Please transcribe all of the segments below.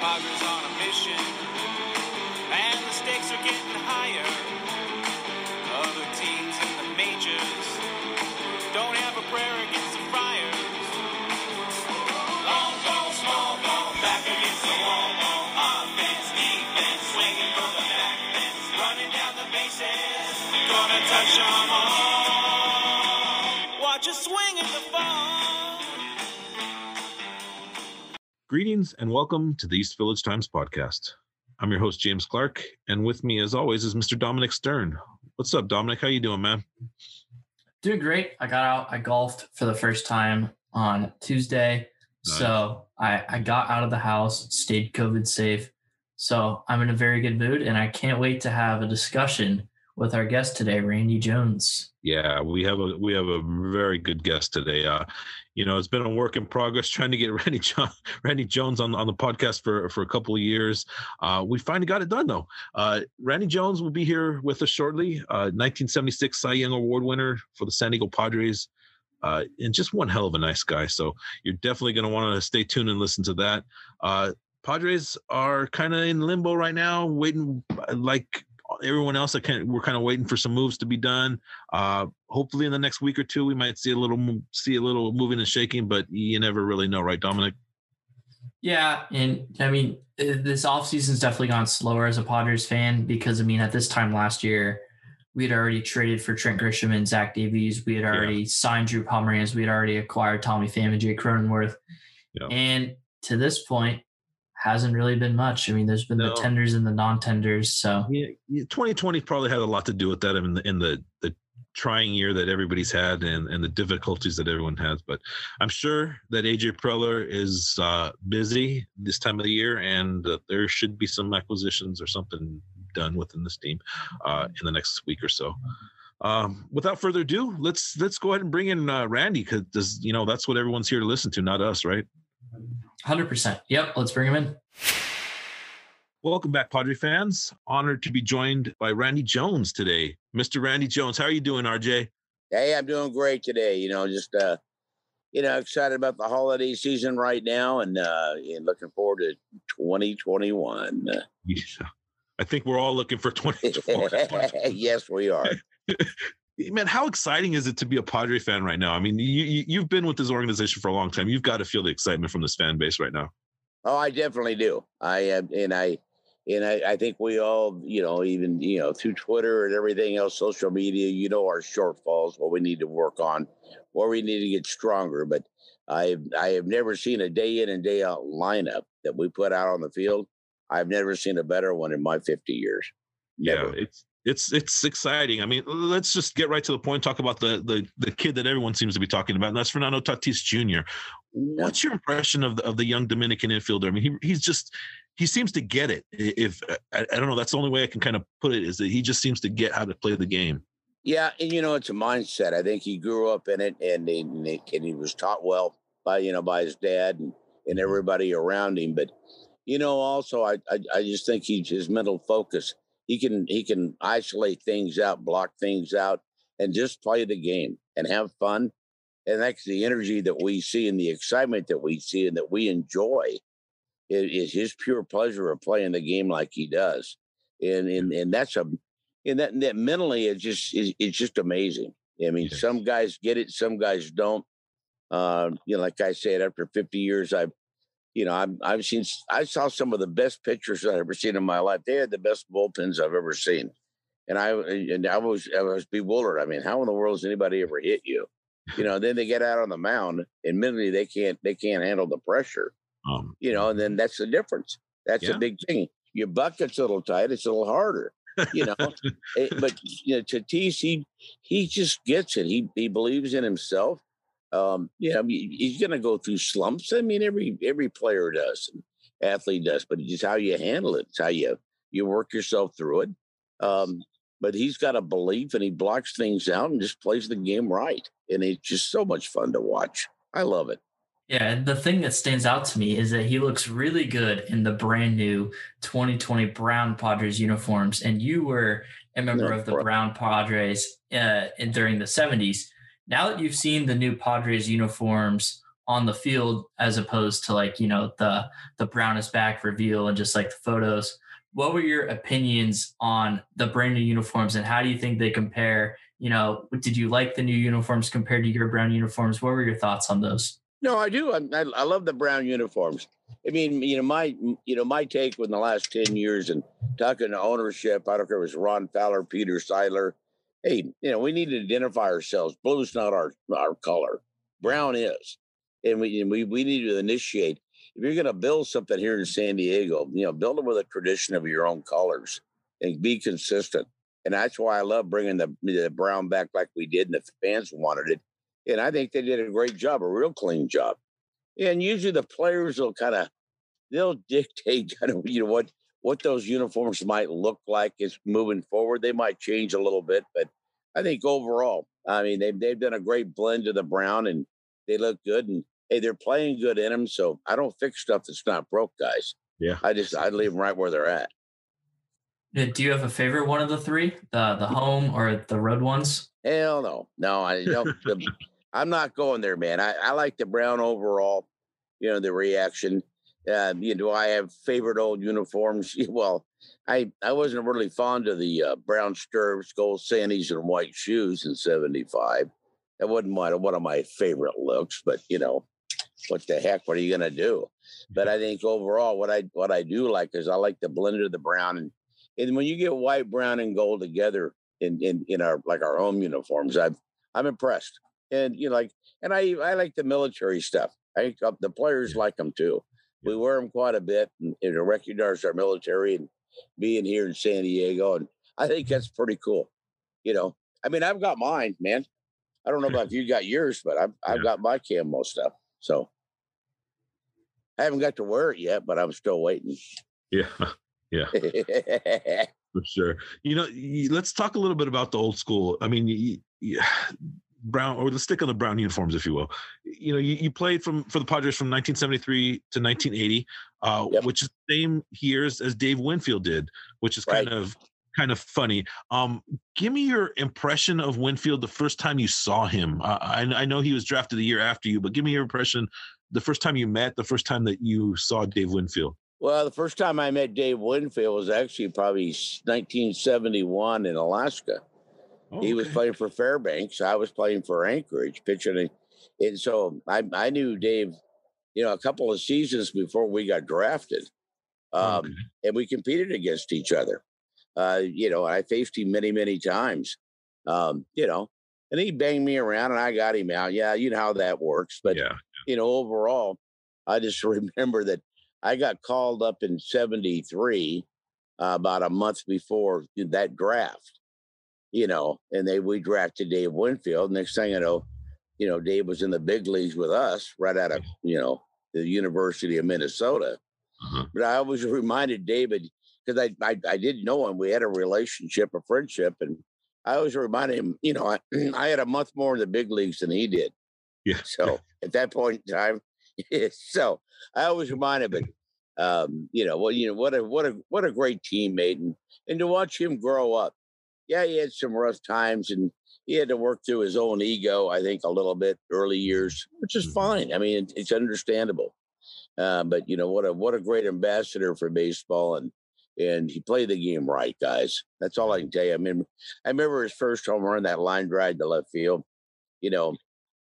Padres on a mission, and the stakes are getting higher. Other teams in the majors don't have a prayer against the Friars. Long ball, small ball, back against the wall. Ball, offense, defense, swinging from the back fence, running down the bases, gonna touch all. Watch us swing at the ball. Greetings and welcome to the East Village Times podcast. I'm your host James Clark, and with me, as always, is Mr. Dominic Stern. What's up, Dominic? How you doing, man? Doing great. I got out. I golfed for the first time on Tuesday. Nice. So I, I got out of the house, stayed COVID safe. So I'm in a very good mood and I can't wait to have a discussion with our guest today, Randy Jones. Yeah, we have a we have a very good guest today. Uh, you know, it's been a work in progress trying to get Randy jo- Randy Jones on on the podcast for for a couple of years. Uh, we finally got it done though. Uh, Randy Jones will be here with us shortly. Uh, 1976 Cy Young Award winner for the San Diego Padres. Uh, and just one hell of a nice guy. So you're definitely going to want to stay tuned and listen to that. Uh, Padres are kind of in limbo right now, waiting like everyone else. I can we're kind of waiting for some moves to be done. Uh, hopefully, in the next week or two, we might see a little see a little moving and shaking, but you never really know, right, Dominic? Yeah. And I mean, uh, this offseason's definitely gone slower as a Padres fan because, I mean, at this time last year, we had already traded for Trent Grisham and Zach Davies. We had Yeah. already signed Drew Pomeranz. We had already acquired Tommy Pham and Jake Cronenworth. Yeah. And to this point, hasn't really been much. I mean, there's been No. the tenders and the non-tenders. So Yeah, yeah, 2020 probably had a lot to do with that in the in the the trying year that everybody's had and and the difficulties that everyone has. But I'm sure that AJ Preller is uh, busy this time of the year, and uh, there should be some acquisitions or something done within this team uh, in the next week or so. Um, without further ado, let's let's go ahead and bring in uh, Randy because you know that's what everyone's here to listen to, not us, right? 100%. Yep. Let's bring him in. Welcome back, Padre fans. Honored to be joined by Randy Jones today. Mr. Randy Jones, how are you doing, RJ? Hey, I'm doing great today. You know, just uh, you know, excited about the holiday season right now, and uh, and looking forward to 2021. Yeah. I think we're all looking for 2021. yes, we are. Man, how exciting is it to be a Padre fan right now? I mean, you, you you've been with this organization for a long time. You've got to feel the excitement from this fan base right now. Oh, I definitely do. I am, and I, and I, I think we all, you know, even you know, through Twitter and everything else, social media, you know, our shortfalls, what we need to work on, where we need to get stronger. But I, I have never seen a day in and day out lineup that we put out on the field. I've never seen a better one in my 50 years. Yeah, it's it's it's exciting. I mean, let's just get right to the point. Talk about the the the kid that everyone seems to be talking about, and that's Fernando Tatis Jr. What's your impression of the of the young Dominican infielder? I mean, he he's just he seems to get it. If I, I don't know, that's the only way I can kind of put it is that he just seems to get how to play the game. Yeah, and you know it's a mindset. I think he grew up in it, and he, and he, and he was taught well by you know by his dad and, and mm-hmm. everybody around him. But you know, also I, I I just think he's his mental focus. He can he can isolate things out, block things out, and just play the game and have fun. And that's the energy that we see and the excitement that we see and that we enjoy. It is his pure pleasure of playing the game like he does, and and and that's a and that, that mentally it's just it's, it's just amazing. I mean, some guys get it, some guys don't. Uh, you know, like I said, after 50 years, I've you know, I've I've seen I saw some of the best pitchers I've ever seen in my life. They had the best bullpens I've ever seen, and I and I was I was bewildered. I mean, how in the world has anybody ever hit you? You know, then they get out on the mound, and mentally they can't they can't handle the pressure. Um, You know, and then that's the difference. That's Yeah. a big thing. Your bucket's a little tight; it's a little harder. You know, Eh, but you know, Tatis, he he just gets it. He he believes in himself. Um, yeah, I mean, he's going to go through slumps. I mean, every every player does, athlete does, but it's just how you handle it. It's how you you work yourself through it. Um, but he's got a belief, and he blocks things out and just plays the game right, and it's just so much fun to watch. I love it. Yeah, and the thing that stands out to me is that he looks really good in the brand new 2020 Brown Padres uniforms. And you were a member Yeah, of the right. Brown Padres uh, in, during the 70s. Now that you've seen the new Padres uniforms on the field as opposed to like you know the the brown is back reveal and just like the photos what were your opinions on the brand new uniforms and how do you think they compare? You know did you like the new uniforms compared to your brown uniforms? What were your thoughts on those? No i do. I, I love the brown uniforms. I mean you know my you know my take in the last 10 years and talking to ownership i don't care if it was ron fowler peter seidler hey you know we need to identify ourselves blue's not our our color brown is and we we, we need to initiate if you're going to build something here in San Diego, you know, build it with a tradition of your own colors and be consistent. And that's why I love bringing the, the brown back like we did, and the fans wanted it. And I think they did a great job, a real clean job. And usually the players will kind of they'll dictate kind of you know what what those uniforms might look like is moving forward. They might change a little bit, but I think overall, I mean they've they've done a great blend of the brown and they look good. And hey, they're playing good in them. So I don't fix stuff that's not broke, guys. Yeah. I just I leave them right where they're at. Do you have a favorite one of the three, the the home or the road ones? Hell no, no. I don't. the, I'm not going there, man. I, I like the brown overall. You know the reaction. Uh, you know, do I have favorite old uniforms? Well, I I wasn't really fond of the uh, brown stirrups, gold sandies, and white shoes in '75. That wasn't my, one of my favorite looks, but you know, what the heck? What are you gonna do? But I think overall, what I what I do like is I like the blend of the brown and and when you get white, brown, and gold together in in in our like our home uniforms, I'm I'm impressed. And you know, like, and I I like the military stuff. I uh, the players like them too. We wear them quite a bit, and, and recognize our military and being here in San Diego, and I think that's pretty cool. You know, I mean, I've got mine, man. I don't know about if you got yours, but I've I've yeah. got my camo stuff. So I haven't got to wear it yet, but I'm still waiting. Yeah. Yeah. For sure. You know, let's talk a little bit about the old school. I mean, brown or let's stick on the brown uniforms if you will you know you, you played from for the padres from 1973 to 1980 uh, yep. which is the same years as dave winfield did which is kind right. of kind of funny. Um, give me your impression of Winfield the first time you saw him. Uh, I, I know he was drafted the year after you, but give me your impression the first time you met, the first time that you saw Dave Winfield. Well, the first time I met Dave Winfield was actually probably 1971 in Alaska. Okay. He was playing for Fairbanks. I was playing for Anchorage, pitching. And so I, I knew Dave, you know, a couple of seasons before we got drafted. Um, okay. And we competed against each other. Uh, you know, I faced him many, many times. Um, you know, and he banged me around and I got him out. Yeah, you know how that works. But yeah. you know, overall, I just remember that I got called up in 73 uh, about a month before that draft. You know, and they we drafted Dave Winfield. Next thing I know, you know, Dave was in the big leagues with us right out of, you know, the University of Minnesota. Uh-huh. But I always reminded David, because I, I, I didn't know him. We had a relationship, a friendship, and I always reminded him, you know, I, I had a month more in the big leagues than he did. Yeah. So at that point in time, so I always remind him, but um, you know, what you know, what a what a what a great teammate, and and to watch him grow up. Yeah, he had some rough times, and he had to work through his own ego. I think a little bit early years, which is mm-hmm. fine. I mean, it, it's understandable. Uh, but you know what a what a great ambassador for baseball, and and he played the game right, guys. That's all I can tell you. I mean, I remember his first home run, that line drive to left field, you know,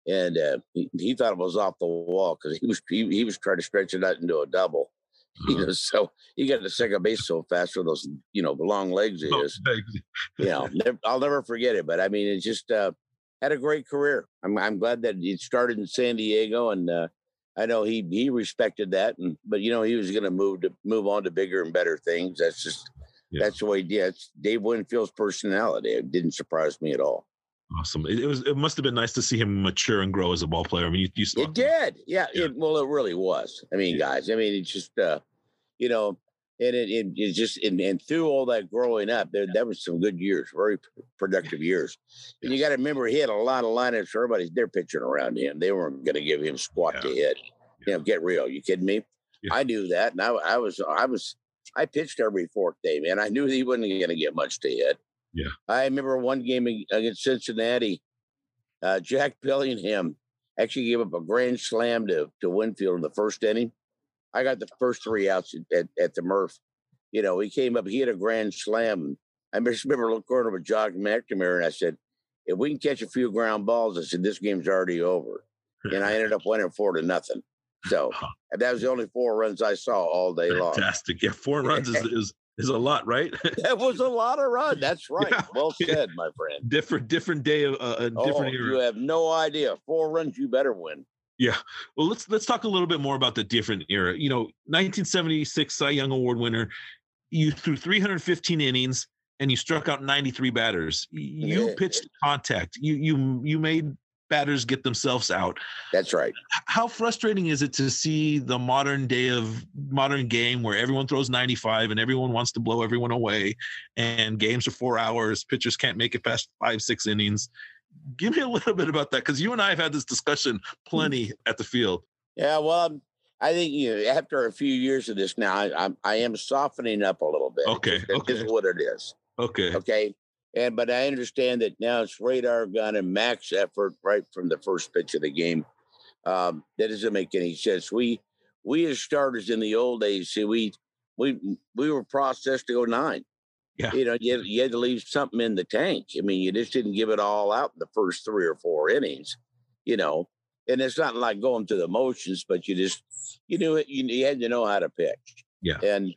and uh, he, he, thought it was off the wall because he was he, he, was trying to stretch it out into a double. You uh-huh. know, so he got to second base so fast with those, you know, long legs he is. you know, never, I'll never forget it. But I mean, it just uh, had a great career. I'm I'm glad that it started in San Diego and uh, I know he he respected that, and but you know he was going to move to move on to bigger and better things. That's just yeah. that's the way. Yeah, it's Dave Winfield's personality. It didn't surprise me at all. Awesome. It, it, was. It must have been nice to see him mature and grow as a ball player. I mean, you, you it did. Yeah, yeah. It, well, it really was. I mean, yeah. guys. I mean, it's just uh, you know, and it, it, it just and, and, through all that growing up, there that was some good years, very productive years. And you got to remember, he had a lot of lineups. Everybody's they're pitching around him. They weren't going to give him squat yeah. to hit. You know, get real. You kidding me? Yeah. I knew that, and I, I was I was I pitched every fourth day, man. I knew he wasn't going to get much to hit. Yeah. I remember one game against Cincinnati. Uh, Jack Billingham actually gave up a grand slam to to Winfield in the first inning. I got the first three outs at, at, at the Murph. You know, he came up, he had a grand slam. I just remember looking over with Jock McNamara and I said, if we can catch a few ground balls, I said, this game's already over. And I ended up winning four to nothing. So that was the only four runs I saw all day long. Fantastic. Yeah, four runs is, is is a lot, right? that was a lot of run. That's right. Yeah. Well said, my friend. Different different day of uh, a different oh, era. You have no idea. Four runs, you better win. Yeah. Well, let's let's talk a little bit more about the different era. You know, 1976 Cy Young Award winner. You threw 315 innings and you struck out 93 batters. You pitched contact. You you you made batters get themselves out. That's right. How frustrating is it to see the modern day of modern game where everyone throws 95 and everyone wants to blow everyone away and games are 4 hours, pitchers can't make it past 5 6 innings. Give me a little bit about that cuz you and I have had this discussion plenty at the field. Yeah, well, um, I think you know, after a few years of this now, I, I, I am softening up a little bit. Okay, okay. This is what it is. Okay. Okay. And but I understand that now it's radar gun and max effort right from the first pitch of the game. Um, that doesn't make any sense. We we as starters in the old days, see, we we we were processed to go nine. Yeah. You know, you had, you had to leave something in the tank. I mean, you just didn't give it all out in the first three or four innings. You know, and it's not like going through the motions, but you just you knew it. You, you had to know how to pitch. Yeah. And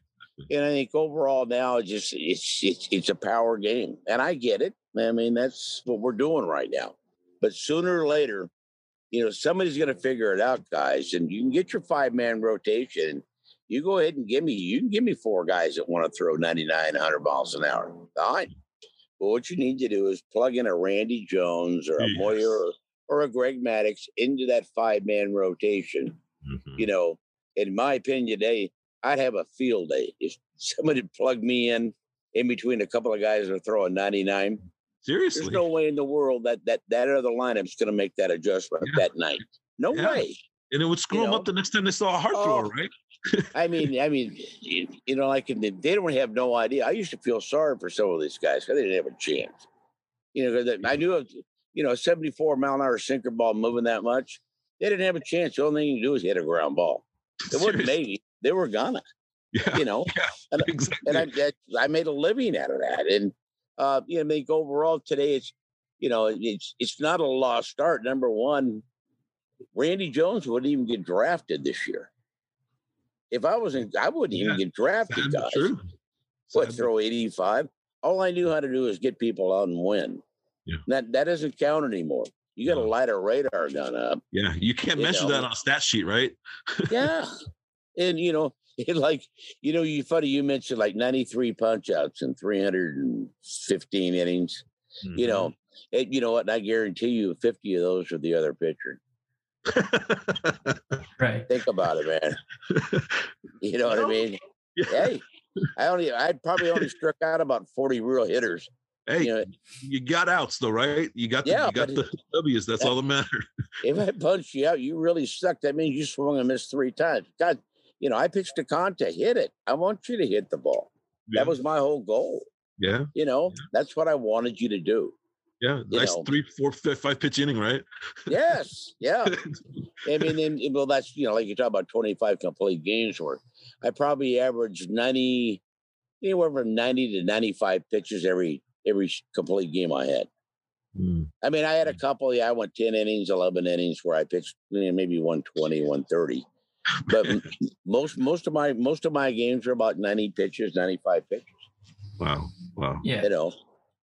and I think overall now it's just it's, it's it's a power game, and I get it. I mean that's what we're doing right now. But sooner or later, you know somebody's going to figure it out, guys, and you can get your five man rotation. You go ahead and give me you can give me four guys that want to throw 99, 100 miles an hour. Fine. But what you need to do is plug in a Randy Jones or a yes. Moyer or, or, a Greg Maddux into that five man rotation. Mm-hmm. You know, in my opinion, today I'd have a field day if somebody plugged me in in between a couple of guys that are throwing 99. Seriously, there's no way in the world that that that other lineup's going to make that adjustment yeah. that night. No yeah. way. And it would screw you them know? up the next time they saw a hard oh, thrower, right? I mean, I mean, you, you know, like they, they don't have no idea. I used to feel sorry for some of these guys because they didn't have a chance. You know, because I knew, you know, a 74 mile an hour sinker ball moving that much, they didn't have a chance. The only thing you do is hit a ground ball. It wasn't maybe they were gonna. Yeah, you know, yeah, and, exactly. and I, I made a living out of that. And uh, you know, I think overall today it's you know it's it's not a lost start. Number one, Randy Jones wouldn't even get drafted this year. If I wasn't, I wouldn't yeah. even get drafted, guys. True. What throw eighty five? All I knew how to do is get people out and win. Yeah. That that doesn't count anymore. You got to light a radar gun up. Yeah, you can't you measure know. that on a stat sheet, right? yeah, and you know, it like you know, you funny you mentioned like 93 punch outs and 315 innings. Mm-hmm. You know, it, you know what? I guarantee you 50 of those are the other pitcher. right. Think about it, man. You know what I mean? Yeah. Hey, I only I probably only struck out about 40 real hitters. Hey, you, know, you got outs though, right? You got the, yeah, you got the W's. That's that, all that matters. if I punch you out, you really sucked. That means you swung and missed three times. God, you know, I pitched a contest, hit it. I want you to hit the ball. Yeah. That was my whole goal. Yeah. You know, yeah. that's what I wanted you to do. Yeah, nice know. three, four, five pitch inning, right? yes, yeah. I mean, and, well, that's you know, like you talk about twenty five complete games worth. I probably averaged ninety, anywhere from ninety to ninety five pitches every every complete game I had. Mm. I mean, I had a couple. Yeah, I went ten innings, eleven innings, where I pitched you know, maybe 120, 130 but most most of my most of my games are about 90 pitches 95 pitches wow wow yeah you know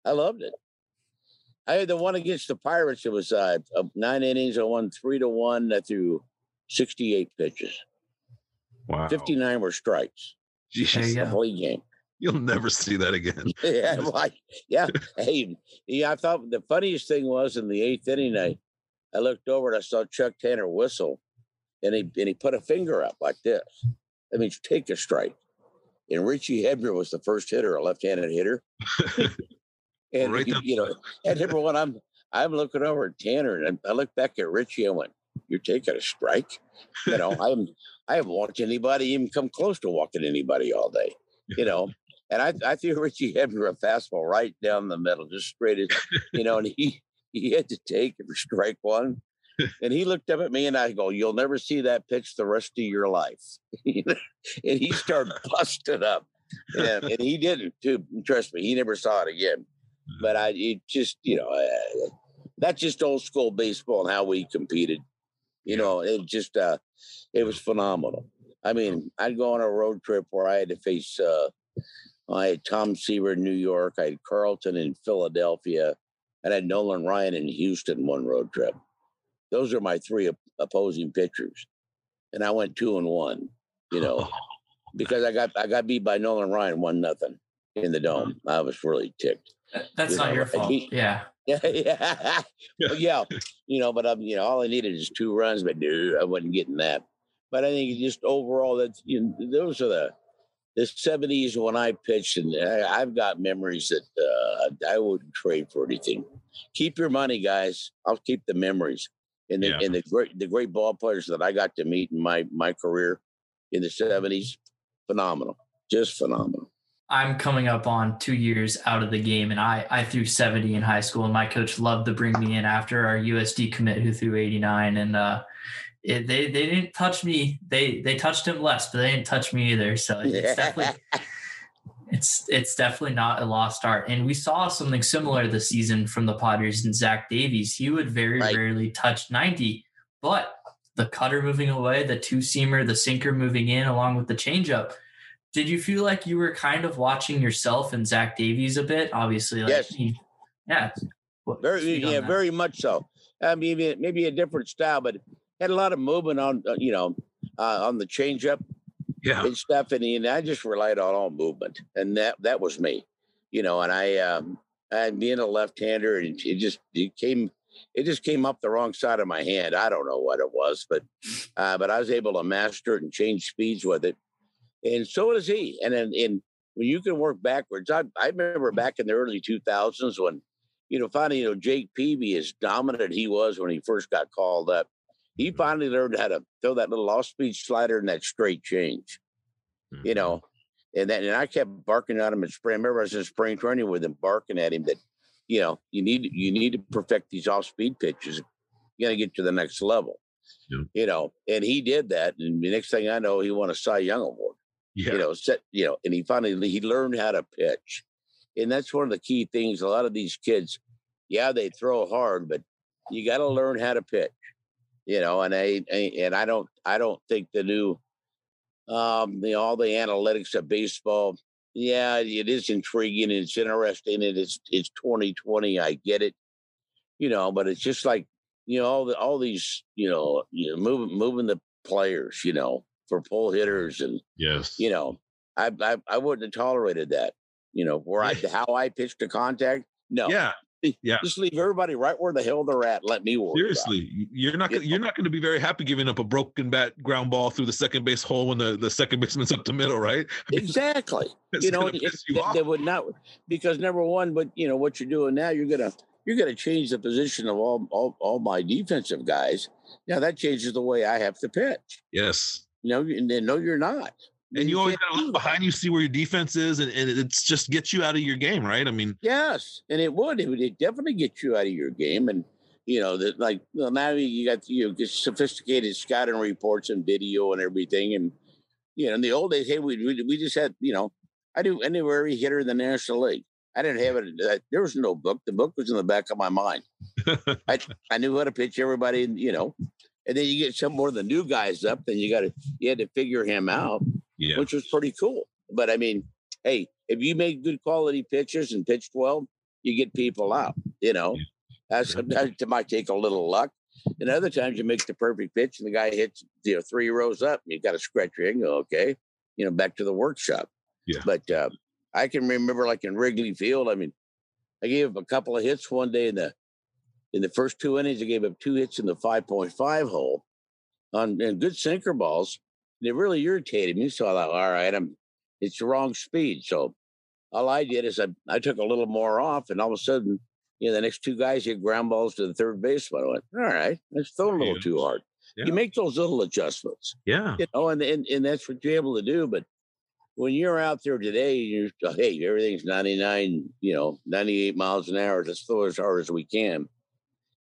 i loved it i had the one against the pirates it was uh nine innings i won three to one I threw 68 pitches wow 59 were strikes Jeez. the whole game You'll never see that again. yeah, like yeah. Hey, yeah. I thought the funniest thing was in the eighth inning, I I looked over and I saw Chuck Tanner whistle, and he and he put a finger up like this. That means take a strike. And Richie Hebner was the first hitter, a left-handed hitter. and right you, you, know, and number one, I'm I'm looking over at Tanner, and I look back at Richie and went, "You're taking a strike." You know, I'm I haven't walked anybody even come close to walking anybody all day. You know, and I I threw Richie Hebner a fastball right down the middle, just straight as you know, and he he had to take it for strike one. And he looked up at me and I go, You'll never see that pitch the rest of your life. and he started busting up. And, and, he didn't too. Trust me, he never saw it again. But I it just, you know, uh, that's just old school baseball and how we competed. You know, it just uh it was phenomenal. I mean, I'd go on a road trip where I had to face uh I had Tom Seaver in New York, I had Carlton in Philadelphia, and I had Nolan Ryan in Houston one road trip. Those are my three opposing pitchers. And I went two and one, you know, because I got I got beat by Nolan Ryan one nothing in the dome. I was really ticked. That's you not know, your fault. He, yeah. Yeah, yeah, yeah. You know, but I'm, you know, all I needed is two runs, but dude, I wasn't getting that. But I think just overall, that's you know, those are the the seventies when I pitched, and I, have got memories that uh, I wouldn't trade for anything. Keep your money, guys. I'll keep the memories and the yeah. and the great the great ball players that I got to meet in my my career in the seventies. Phenomenal, just phenomenal. I'm coming up on two years out of the game, and I I threw 70 in high school, and my coach loved to bring me in after our USD commit who threw 89, and uh, it, they they didn't touch me. They they touched him less, but they didn't touch me either. So it's definitely it's it's definitely not a lost art. And we saw something similar this season from the Padres and Zach Davies. He would very right. rarely touch 90, but the cutter moving away, the two seamer, the sinker moving in, along with the changeup did you feel like you were kind of watching yourself and Zach Davies a bit? Obviously, like yes. He, yeah. very yeah, very much so. I mean, maybe a different style, but had a lot of movement on uh, you know uh, on the changeup, yeah, and stuff. And, I just relied on all movement, and that that was me, you know. And I, um, I being a left-hander, and it just it came it just came up the wrong side of my hand. I don't know what it was, but uh, but I was able to master it and change speeds with it and so does he. And then, and when you can work backwards, I, I remember back in the early 2000s when, you know, finally, you know, Jake Peavy, as dominant he was when he first got called up, he finally learned how to throw that little off speed slider and that straight change, mm-hmm. you know. And then, and I kept barking at him at spring. I remember I was in spring training with him, barking at him that, you know, you need you need to perfect these off speed pitches. You got to get to the next level, yeah. you know. And he did that, and the next thing I know, he won a Cy Young award yeah. you know, set, you know, and he finally he learned how to pitch. And that's one of the key things. A lot of these kids, yeah, they throw hard, but you got to learn how to pitch. You know, and I, and I don't I don't think the new um the all the analytics of baseball, yeah, it is intriguing, it's interesting, and it's it's 2020. I get it, you know, but it's just like you know all the all these you know you know moving moving the players, you know, for pull hitters and yes, you know, I I, I wouldn't have tolerated that. You know, where I how I pitched a contact. No. Yeah. Yeah. Just leave everybody right where the hell they're at. Let me worry. Seriously, you're not you're not going to be very happy giving up a broken bat ground ball through the second base hole when the, the second baseman's up the middle, right? Exactly. you know, it, you they, they would not because number one, but you know what you're doing now, you're gonna you're gonna change the position of all all, all my defensive guys. Now that changes the way I have to pitch. Yes. You know, no, you're not. And you, always got to look behind you, see where your defense is, and, and it's just gets you out of your game, right? I mean, yes, and it would. It would definitely get you out of your game, and you know that like well, now you got you know sophisticated scouting reports and video and everything, and you know in the old days, hey, we we, we just had you know I knew knew every hitter in the National League. I didn't have it. There was no book. The book was in the back of my mind. I I knew how to pitch everybody, you know, and then you get some more of the new guys up, then you got to you had to figure him out, yeah. which was pretty cool. But I mean, hey, if you make good quality pitches and pitch well, you get people out. You know, yeah. sometimes it might take a little luck, and other times you make the perfect pitch and the guy hits you know three rows up, and you got to scratch your and go, okay, you know, back to the workshop. Yeah. But uh, I can remember, like in Wrigley Field, I mean, I gave up a couple of hits one day in the in the first two innings, I gave up two hits in the 5.5 hole on and good sinker balls. They really irritated me. So I thought, all right, I'm it's the wrong speed. So all I did is I, I took a little more off, and all of a sudden, you know, the next two guys hit ground balls to the third baseman. I went, all right, let's throw a little too hard. Yeah. You make those little adjustments. Yeah. You know, and, and and that's what you're able to do. But when you're out there today, you're hey, everything's 99, you know, 98 miles an hour. Let's throw as hard as we can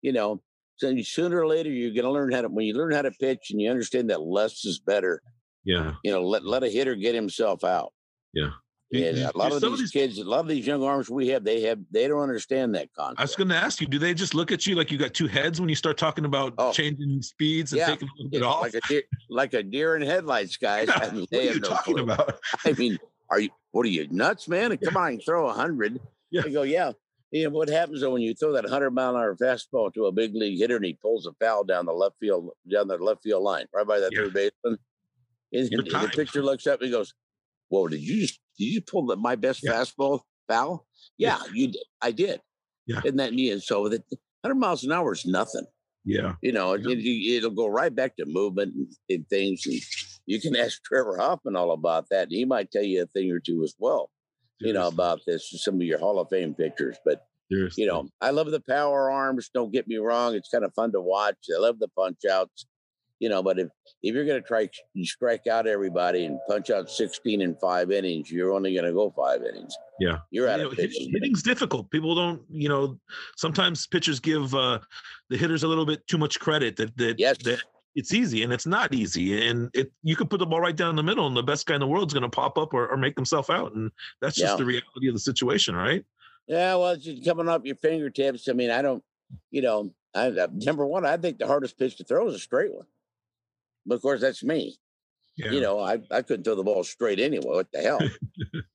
you know, So sooner or later, you're going to learn how to. When you learn how to pitch and you understand that less is better, Yeah. you know, let let a hitter get himself out. Yeah. And a lot of some these kids, a lot of these young arms we have, they have they don't understand that concept. I was going to ask you, do they just look at you like you got two heads when you start talking about Oh. changing speeds and Yeah. taking a little bit off? like a deer, like a deer in headlights, guys. Yeah, I mean, what are you no talking clue. about? I mean, are you what are you nuts, man? Come on, throw a hundred. Yeah. They go, yeah. You know what happens though when you throw that hundred mile an hour fastball to a big league hitter and he pulls a foul down the left field down the left field line, right by that Yeah. third baseman. And, the pitcher looks up and he goes, Whoa, did you just did you pull the, my best Yeah. fastball foul? Yeah. Yeah, you did. I did. Yeah. Isn't that neat? And so the hundred miles an hour is nothing. Yeah. You know, it, it, will go right back to movement and, and things. And you can ask Trevor Hoffman all about that. And he might tell you a thing or two as well, you know, about this, some of your Hall of Fame pictures. But, Seriously. you know, I love the power arms. Don't get me wrong. It's kind of fun to watch. I love the punch outs, you know, but if, if you're going to try you strike out everybody and punch out 16 in five innings, you're only going to go five innings. Yeah. You're out You know, pitching. hitting's difficult. People don't, you know, sometimes pitchers give uh, the hitters a little bit too much credit that that, Yes. that it's easy and it's not easy. And it you could put the ball right down the middle and the best guy in the world is going to pop up or, or make himself out. And that's just Yeah. the reality of the situation, right? Yeah, well, it's just coming off your fingertips. I mean, I don't, you know, I, uh, number one, I think the hardest pitch to throw is a straight one. But of course, that's me. Yeah. You know, I, I couldn't throw the ball straight anyway. What the hell?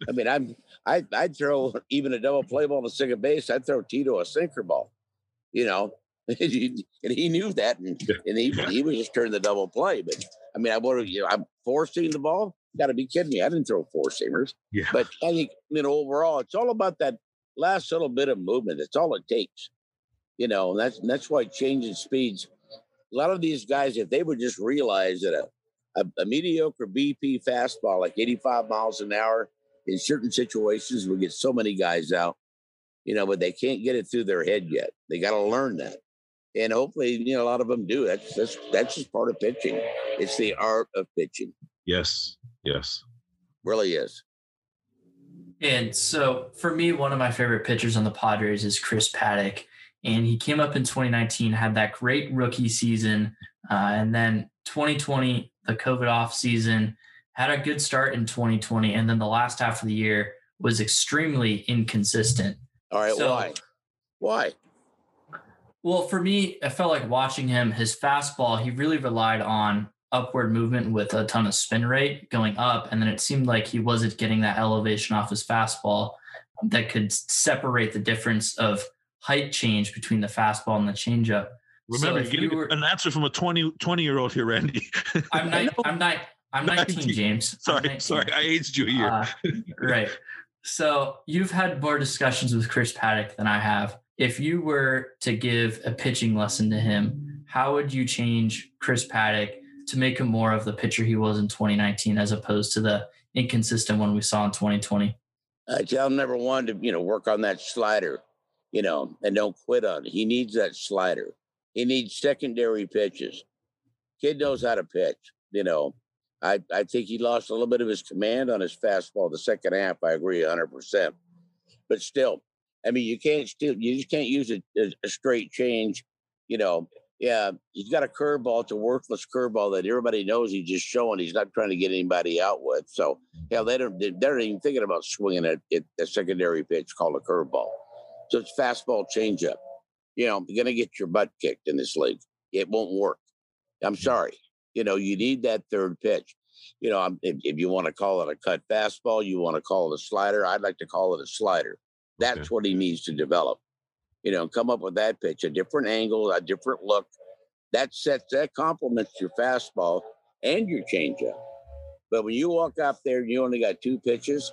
I mean, I'm I I'd throw even a double play ball to second base. I'd throw Tito a sinker ball. You know, and he knew that, and, and he he was just turning the double play. But I mean, I would you know, I'm forcing the ball. Got to be kidding me! I didn't throw four seamers. yeah. But I think you know overall, it's all about that last little bit of movement. That's all it takes. You know, and that's that's why changing speeds. A lot of these guys, if they would just realize that a, a, a mediocre BP fastball, like 85 miles an hour, in certain situations would get so many guys out. You know, but they can't get it through their head yet. They got to learn that, and hopefully, you know, a lot of them do. That's that's that's just part of pitching. It's the art of pitching. yes. Yes. Really is. And so for me, one of my favorite pitchers on the Padres is Chris Paddack. And he came up in 2019, had that great rookie season. Uh, and then 2020, the COVID off season, had a good start in 2020. And then the last half of the year was extremely inconsistent. All right, So- why? Why? Well, for me, I felt like watching him, his fastball, he really relied on upward movement with a ton of spin rate going up. And then it seemed like he wasn't getting that elevation off his fastball that could separate the difference of height change between the fastball and the changeup. Remember, you're you were- an answer from a 20, 20 year old here, Randy. I'm I nine, know. I'm nine, I'm 19, 19. James. Sorry, 19. sorry, I aged you a year. Uh, right. So you've had more discussions with Chris Paddack than I have. If you were to give a pitching lesson to him, how would you change Chris Paddack to make him more of the pitcher he was in 2019 as opposed to the inconsistent one we saw in 2020? I tell him number one to you know work on that slider, you know, and don't quit on it. He needs that slider. He needs secondary pitches. Kid knows how to pitch. You know, I I think he lost a little bit of his command on his fastball the second half. I agree hundred percent. But still, I mean, you can't still you just can't use a, a, straight change. You know, yeah, he's got a curveball. It's a worthless curveball that everybody knows he's just showing. He's not trying to get anybody out with. So Hell, they don't. They're not even thinking about swinging at, at a secondary pitch called a curveball. So it's fastball changeup. You know, you're gonna get your butt kicked in this league. It won't work. I'm sorry. You know, you need that third pitch. You know, if, if you want to call it a cut fastball, you want to call it a slider. I'd like to call it a slider. That's Okay. what he needs to develop. You know, come up with that pitch, a different angle, a different look. That sets that complements your fastball and your changeup. But when you walk up there and you only got two pitches,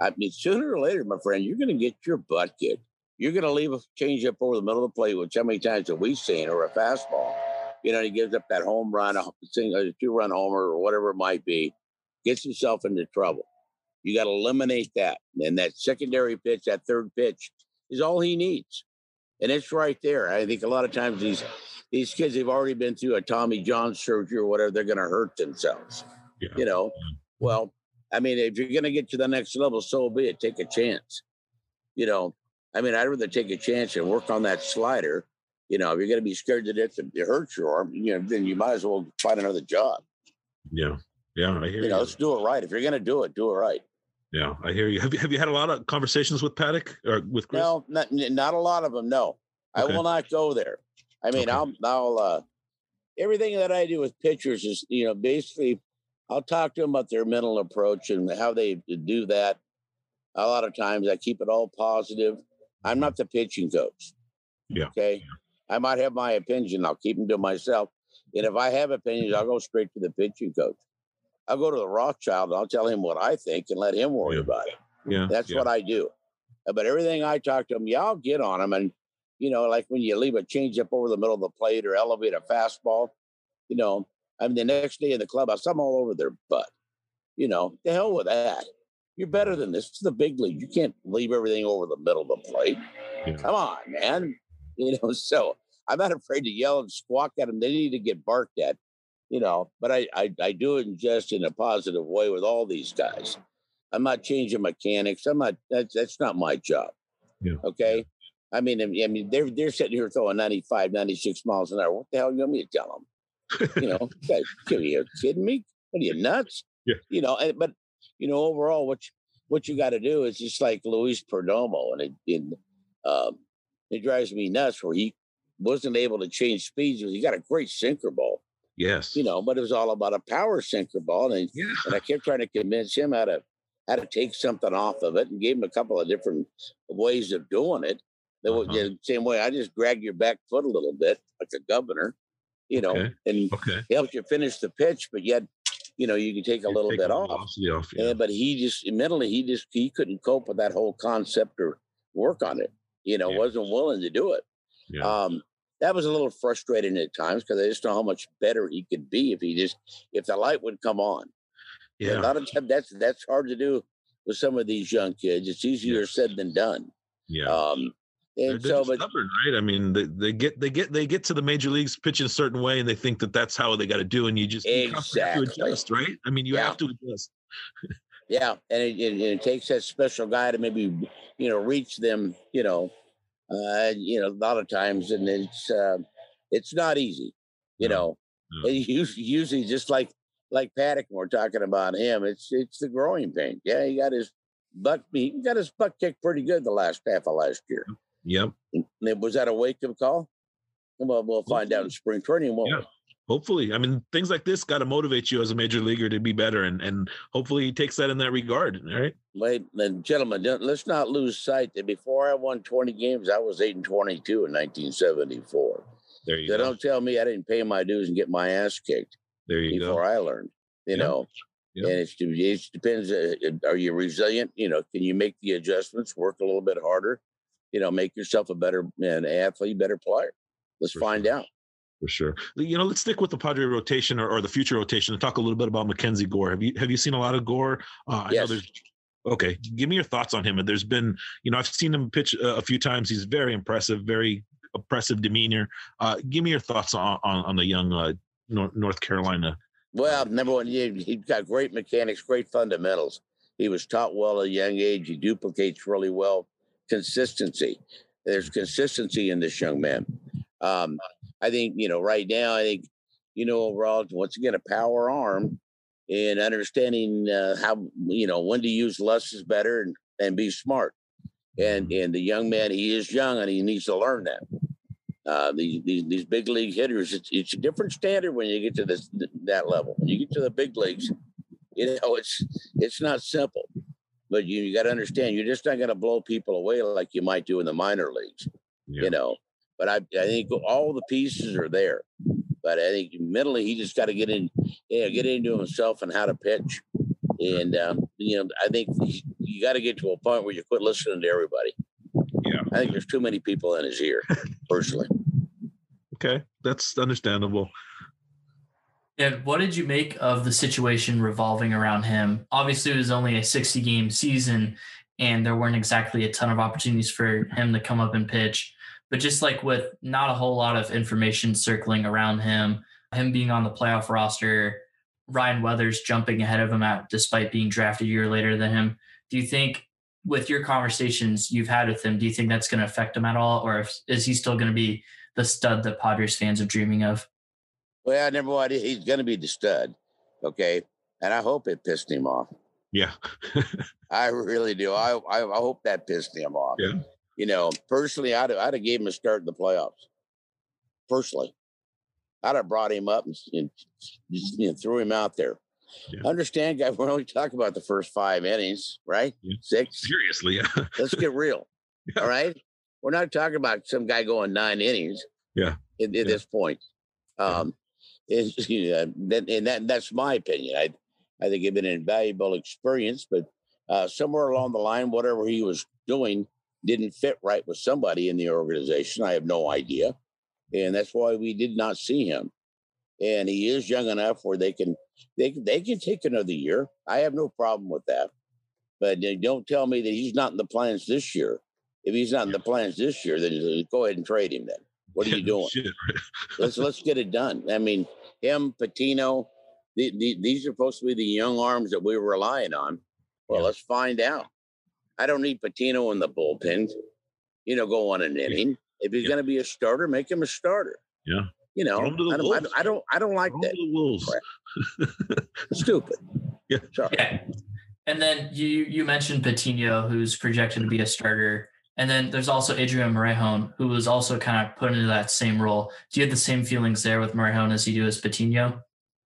I mean, sooner or later, my friend, you're going to get your butt kicked. You're going to leave a changeup over the middle of the plate, which how many times have we seen, or a fastball? You know, he gives up that home run, a two-run homer, or whatever it might be, gets himself into trouble. You got to eliminate that, and that secondary pitch, that third pitch, is all he needs, and it's right there. I think a lot of times these these kids have already been through a Tommy John surgery or whatever. They're going to hurt themselves Yeah. you know well i mean if you're going to get to the next level so be it take a chance you know i mean i'd rather take a chance and work on that slider You know, if you're going to be scared to death it hurts your arm, you know, then you might as well find another job. Yeah, yeah, I hear You you. know, let's do it right. If you're going to do it, do it right. Yeah, I hear you. Have you have you had a lot of conversations with Paddack or with Chris? No, not not a lot of them. No, I will not go there. I mean, Okay. I'll I'll uh, everything that I do with pitchers is you know basically I'll talk to them about their mental approach and how they do that. A lot of times I keep it all positive. I'm not the pitching coach. Yeah. Okay. I might have my opinion. I'll keep them to myself. And if I have opinions, I'll go straight to the pitching coach. I'll go to the Rothschild and I'll tell him what I think and let him worry Yeah. about it. Yeah, That's yeah. what I do. Uh, But everything I talk to him, yeah, I'll get on him. And, you know, like when you leave a changeup over the middle of the plate or elevate a fastball, you know, I mean, the next day in the clubhouse, I'm all over their butt. You know, the hell with that. You're better than this. It's the big league. You can't leave everything over the middle of the plate. Yeah. Come on, man. You know, so I'm not afraid to yell and squawk at them. They need to get barked at, you know, but I, I, I do it just in a positive way with all these guys. I'm not changing mechanics. I'm not. That's that's not my job. Yeah. Okay. I mean, I mean, they're they're sitting here throwing 95, 96 miles an hour. What the hell you want me to tell them? You know, guys, are you kidding me? What are you nuts? Yeah. You know, and, but you know, overall, what you, what you got to do is just like Luis Perdomo, and it, it, um, it drives me nuts where he wasn't able to change speeds. He got a great sinker ball, yes. you know, but it was all about a power sinker ball, and Yeah. and I kept trying to convince him how to how to take something off of it, and gave him a couple of different ways of doing it. The, Uh-huh. the same way I just drag your back foot a little bit, like a governor, you know, Okay. and Okay. helps you finish the pitch, but yet, you know, you can take a You little take bit off. off. Yeah. And, but he just mentally, he just he couldn't cope with that whole concept or work on it. You know, Yeah. wasn't willing to do it. yeah. Um, that was a little frustrating at times because I just know how much better he could be if he just if the light would come on. Yeah, A lot of times that's that's hard to do with some of these young kids. It's easier Yes. said than done. Yeah. Um, and they're so, but stubborn, right? I mean, they, they get they get they get to the major leagues pitching a certain way, and they think that that's how they got to do, and you just you have to adjust, right? I mean, you Yeah. have to adjust. yeah, and it, it, it takes that special guy to maybe you know reach them. You know, uh, you know, a lot of times, and it's uh, it's not easy. You No, know, no. Usually, usually just like like Paddack, we're talking about him. It's it's the growing pain. Yeah, he got his butt he got his butt kicked pretty good the last half of last year. Yep. And was that a wake up call? Well, we'll find out in spring training. Yeah. Hopefully, I mean, things like this got to motivate you as a major leaguer to be better, and and hopefully he takes that in that regard. All right. Ladies and gentlemen, let's not lose sight that before I won 20 games, I was 8 and 22 in 1974. There you So go. don't tell me I didn't pay my dues and get my ass kicked There you before go. I learned, you Yeah. know. Yeah. And it's, it depends. Uh, uh, are you resilient? You know, can you make the adjustments, work a little bit harder, you know, make yourself a better an athlete, better player? Let's For find sure. out. For sure. You know, let's stick with the Padre rotation or, or the future rotation and talk a little bit about Mackenzie Gore. Have you have you seen a lot of Gore? Uh, I know Yes. there's okay. Give me your thoughts on him. And there's been, you know, I've seen him pitch uh, a few times. He's very impressive, very oppressive demeanor. Uh, give me your thoughts on on, on the young uh, North, North Carolina. Well, number one, he, he's got great mechanics, great fundamentals. He was taught well at a young age. He duplicates really well. Consistency. There's consistency in this young man. Um, I think, you know, right now, I think, you know, overall, once again, a power arm and understanding uh, how, you know, when to use less is better and, and be smart. And and the young man, he is young and he needs to learn that. Uh, these, these these big league hitters, it's it's a different standard when you get to this that level. When you get to the big leagues, you know it's it's not simple. But you, you got to understand, you're just not going to blow people away like you might do in the minor leagues. Yeah. You know, but I I think all the pieces are there. But I think mentally, he just got to get in, yeah, get into himself and how to pitch. And um, you know, I think you got to get to a point where you quit listening to everybody. Yeah. I think there's too many people in his ear, personally. Okay, that's understandable. And what did you make of the situation revolving around him? Obviously, it was only a 60 game season, and there weren't exactly a ton of opportunities for him to come up and pitch. But just like with not a whole lot of information circling around him, him being on the playoff roster, Ryan Weathers jumping ahead of him at despite being drafted a year later than him. Do you think with your conversations you've had with him, do you think that's going to affect him at all, or if, is he still going to be the stud that Padres fans are dreaming of. Well, I never wanted. He's going to be the stud, okay, and I hope it pissed him off. Yeah. I really do. I, I I hope that pissed him off. Yeah. You know, personally, I'd I'd have gave him a start in the playoffs. Personally, I'd have brought him up and, and just, you know, threw him out there. Yeah. Understand, guys? We're only talking about the first five innings, right? Yeah. Six. Seriously. Yeah. Let's get real. All right. We're not talking about some guy going nine innings. Yeah. At, at this point, um, is you know, that, and that that's my opinion. I I think it'd been an invaluable experience, but uh, somewhere along the line, whatever he was doing didn't fit right with somebody in the organization. I have no idea, and that's why we did not see him. And he is young enough where they can they can- they can take another year. I have no problem with that. But don't tell me that he's not in the plans this year. If he's not in the plans this year, then go ahead and trade him. Then what are you doing? Let's let's get it done. I mean, him, Patino, the, the, these are supposed to be the young arms that we were relying on. Well, Yeah. let's find out. I don't need Patino in the bullpen. You know, go on an inning. If he's Yeah. going to be a starter, make him a starter. Yeah. You know, Throw him to I don't, I don't, I don't, I don't like Throw that. the Wolves. Stupid. Yeah. Sorry. Okay. And then you you mentioned Patino, who's projected to be a starter. And then there's also Adrian Morejon, who was also kind of put into that same role. Do you have the same feelings there with Morejon as you do as Patino?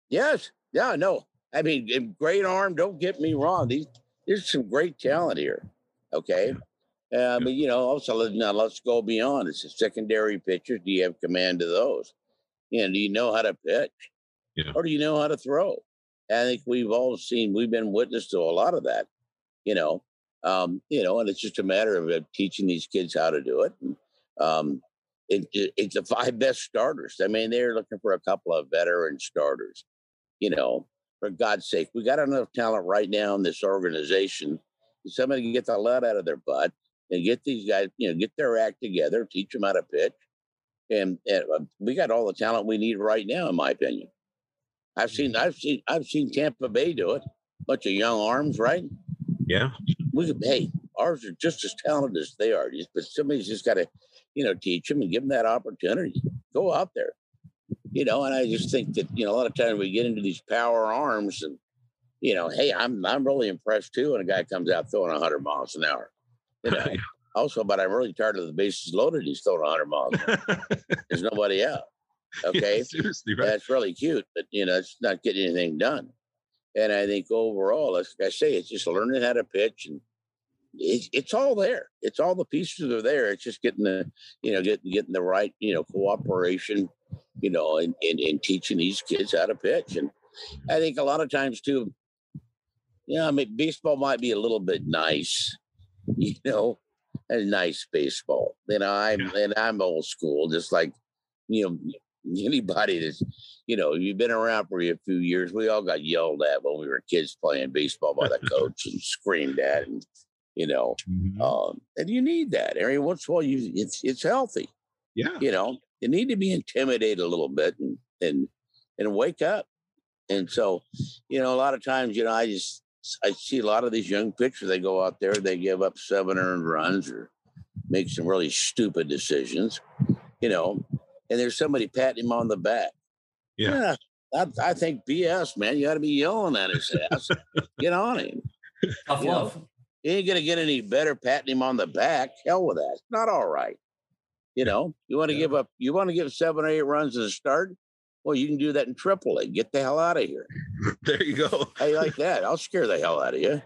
Yes. Yeah. No. I mean, great arm. Don't get me wrong. These there's some great talent here. Okay. Uh, but you know, also now let's go beyond. It's a secondary pitchers. Do you have command of those? And do you know how to pitch? Yeah. Or do you know how to throw? I think we've all seen. We've been witness to a lot of that. You know, um, you know, and it's just a matter of uh, teaching these kids how to do it. And, um, it, it- it's the five best starters. I mean, they're looking for a couple of veteran starters. You know, for God's sake, we got enough talent right now in this organization. Somebody can get the lead out of their butt and get these guys, you know, get their act together, teach them how to pitch. And, and uh, we got all the talent we need right now, in my opinion. I've seen, I've seen, I've seen Tampa Bay do it. Bunch of young arms, right? Yeah. we could, hey, ours are just as talented as they are. Just, but somebody's just got to, you know, teach them and give them that opportunity. Go out there, you know. And I just think that you know a lot of times we get into these power arms, and you know, hey, I'm I'm really impressed too. when a guy comes out throwing 100 miles an hour, you know. also, but I'm really tired of the bases loaded. He's throwing 100 miles. There's nobody out. Okay. Yeah, seriously, right? That's really cute, but you know, it's not getting anything done. And I think overall, like I say, it's just learning how to pitch and it's, it's all there. It's all the pieces are there. It's just getting the, you know, getting getting the right, you know, cooperation, you know, and, and, and teaching these kids how to pitch. And I think a lot of times too, yeah, I mean, baseball might be a little bit nice, you know, a nice baseball. You know, I'm Yeah. and I'm old school, just like you know anybody that's you know you've been around for a few years. We all got yelled at when we were kids playing baseball by the coach and screamed at, and you know, Mhm. um, and you need that every once in a while. You it's it's healthy. yeah. You know, you need to be intimidated a little bit and and and wake up. And so, you know, a lot of times, you know, I just I see a lot of these young pitchers. They go out there, they give up seven earned runs or make some really stupid decisions. You know, and there's somebody patting him on the back. Yeah. I, I think BS, man. You got to be yelling at his ass. Get on him. Tough You know, love. You ain't gonna get any better patting him on the back. Hell with that. It's not all right. You know, you want to Yeah. give up, you want to give seven or eight runs at the start. Well, you can do that in triple A. Get the hell out of here. There you go. I like that? I'll scare the hell out of you.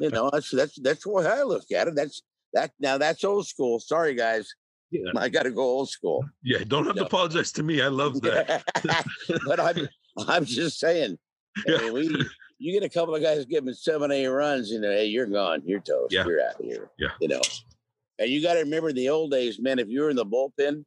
You know, that's that's that's the way I look at it. That's that now that's old school. Sorry guys. Yeah. I gotta go old school. Yeah. Don't have No. to apologize to me. I love that. but I'm I'm just saying, I Yeah. mean, we you get a couple of guys giving seven, eight runs, you know, hey, you're gone, you're toast, Yeah. you're out of here. Yeah. You know. And you got to remember in the old days, man, if you were in the bullpen,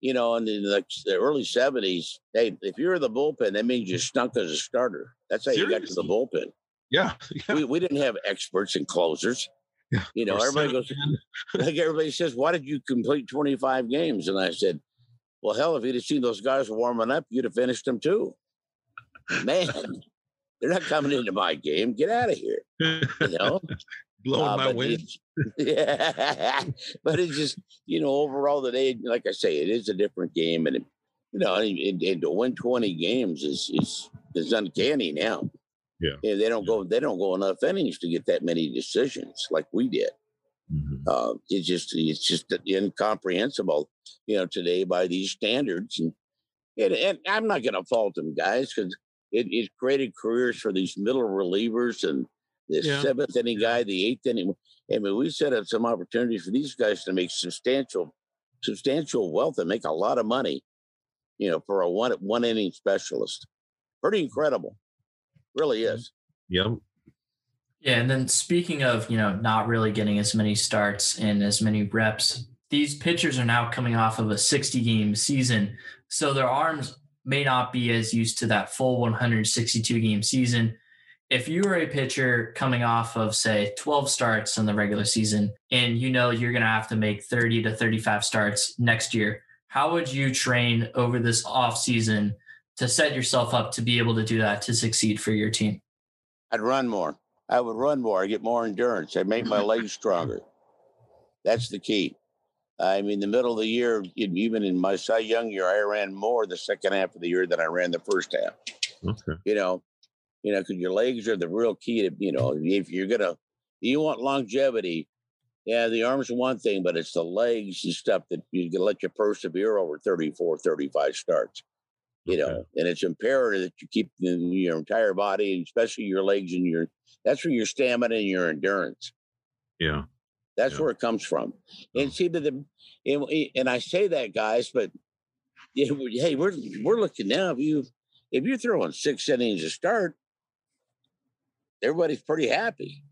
you know, in the, the early 70s, hey, if you were in the bullpen, that means you stunk as a starter. That's how you got to the bullpen. Yeah. Yeah. We, we didn't have experts and closers. Yeah. You know, Or everybody goes, like everybody says, why did you complete 25 games? And I said, well, hell, if you'd have seen those guys warming up, you'd have finished them too. Man, they're not coming into my game. Get out of here. You know, blowing Uh, my it's- yeah, but it's just you know overall today, like I say, it is a different game, and it, you know, and, and, to win twenty games is is is uncanny now. Yeah. and they don't go they don't go enough innings to get that many decisions like we did. Mhm. Uh, it's just it's just incomprehensible, you know, today by these standards, and and, and I'm not going to fault them guys because it, it created careers for these middle relievers and the Yeah. seventh inning guy, the eighth inning. I mean, we set up some opportunities for these guys to make substantial, substantial wealth and make a lot of money, you know, for a one one inning specialist. Pretty incredible, really is. Yep. Yeah, and then speaking of, you know, not really getting as many starts and as many reps, these pitchers are now coming off of a 60 game season. So their arms may not be as used to that full 162 game season. If you were a pitcher coming off of, say, 12 starts in the regular season, and you know you're going to have to make 30 to 35 starts next year, how would you train over this off season to set yourself up to be able to do that to succeed for your team? I'd run more. I would run more. I get more endurance. I'd make my legs stronger. That's the key. I mean, the middle of the year, even in my Cy Young year, I ran more the second half of the year than I ran the first half. Okay. You know, you know, because your legs are the real key to, you know, if you're gonna, you want longevity. Yeah, the arms are one thing, but it's the legs and stuff that you can let you persevere over 34, 35 starts. You know, Okay. and it's imperative that you keep the, your entire body, especially your legs and your that's where your stamina and your endurance. Yeah. That's Yeah. where it comes from. And see, that the and, and I say that, guys, but yeah, hey, we're we're looking now. If you if you're throwing six innings to start, everybody's pretty happy.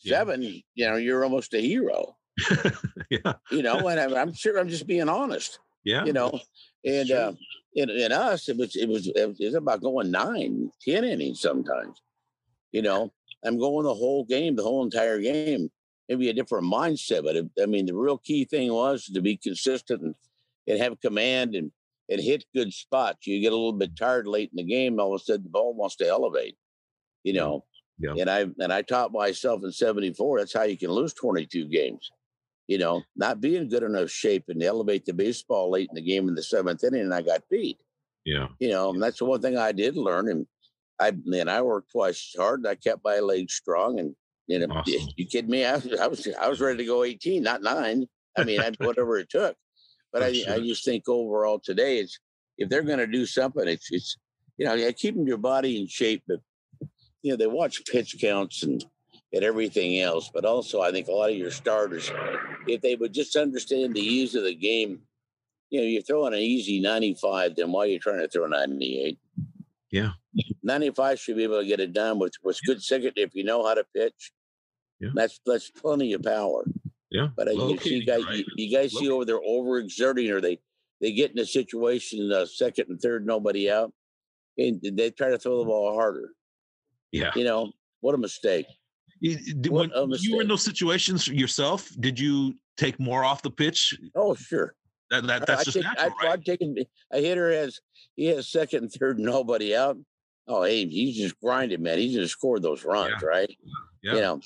Yeah. Seven, you know, you're almost a hero. yeah. You know, and I'm, I'm sure I'm just being honest. Yeah. You know, and Sure. uh, in, in us, it was it was it was about going nine, ten innings sometimes. You know, I'm going the whole game, the whole entire game. Maybe a different mindset, but it, I mean, the real key thing was to be consistent and, and have command and and hit good spots. You get a little bit tired late in the game, all of a sudden the ball wants to elevate. You know, Yeah. and I and I taught myself in '74 that's how you can lose 22 games. You know, not being good enough shape and elevate the baseball late in the game in the seventh inning, and I got beat Yeah. you know, and that's the one thing I did learn. And I man, I worked twice as hard. And I kept my legs strong, and you know, Awesome. you kidding me? I was, I was I was ready to go 18, not nine. I mean, I, whatever it took. But I, I just think overall today, it's if they're going to do something, it's it's you know, yeah, keeping your body in shape. But you know, they watch pitch counts and and everything else. But also, I think a lot of your starters, if they would just understand the ease of the game, you know, you're throwing an easy 95, then why are you trying to throw 98? Yeah. 95 should be able to get it done with, with good second if you know how to pitch. Yeah. That's that's plenty of power. Yeah. But uh, you see guys, right? you, you guys see over there overexerting, or they they get in a situation, uh, second and third, nobody out, and they try to throw the ball harder. Yeah. You know what a mistake. What a you were in those situations yourself, did you take more off the pitch? Oh sure, That, that I- that's I just take, natural, I, right? I've taken a hitter has he has second and third, nobody out. Oh, hey, he's just grinding, man. He's just scored those runs, right? Yeah. You know,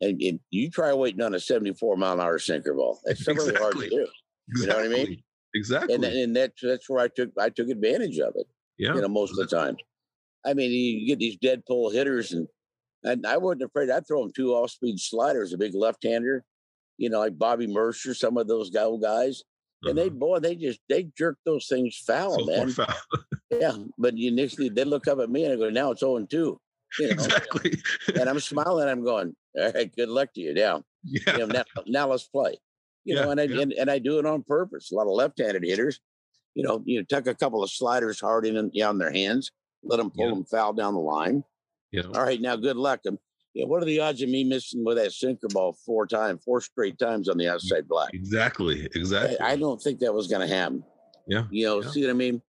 and, and you try waiting on a 74 mile an hour sinker ball. That's really hard to Exactly. do. you know what I mean? Exactly. Exactly. And and that's that's where I took I took advantage of it. yeah. You know, most of the time. I mean, you get these dead pull hitters, and and I wasn't afraid. I'd throw them two off speed sliders, a big left hander, you know, like Bobby Murcer, some of those guy guys. And they Uh-huh. boy, they just they jerk those things foul, So man. foul. Yeah, but thing they look up at me and I go, now it's 0 and 2. You know? exactly. And I'm smiling. I'm going, all right, good luck to you. Now, yeah. you know, now, now let's play. You Yeah, know, and I yeah. and, and I do it on purpose. A lot of left-handed hitters, you know, you tuck a couple of sliders hard in on their hands, let them pull Yeah. them foul down the line. yeah. All right, now good luck. Um, yeah, what are the odds of me missing with that sinker ball four times, four straight times on the outside black? Exactly. Exactly. I don't think that was going to happen. Yeah, You know, yeah. see what I mean?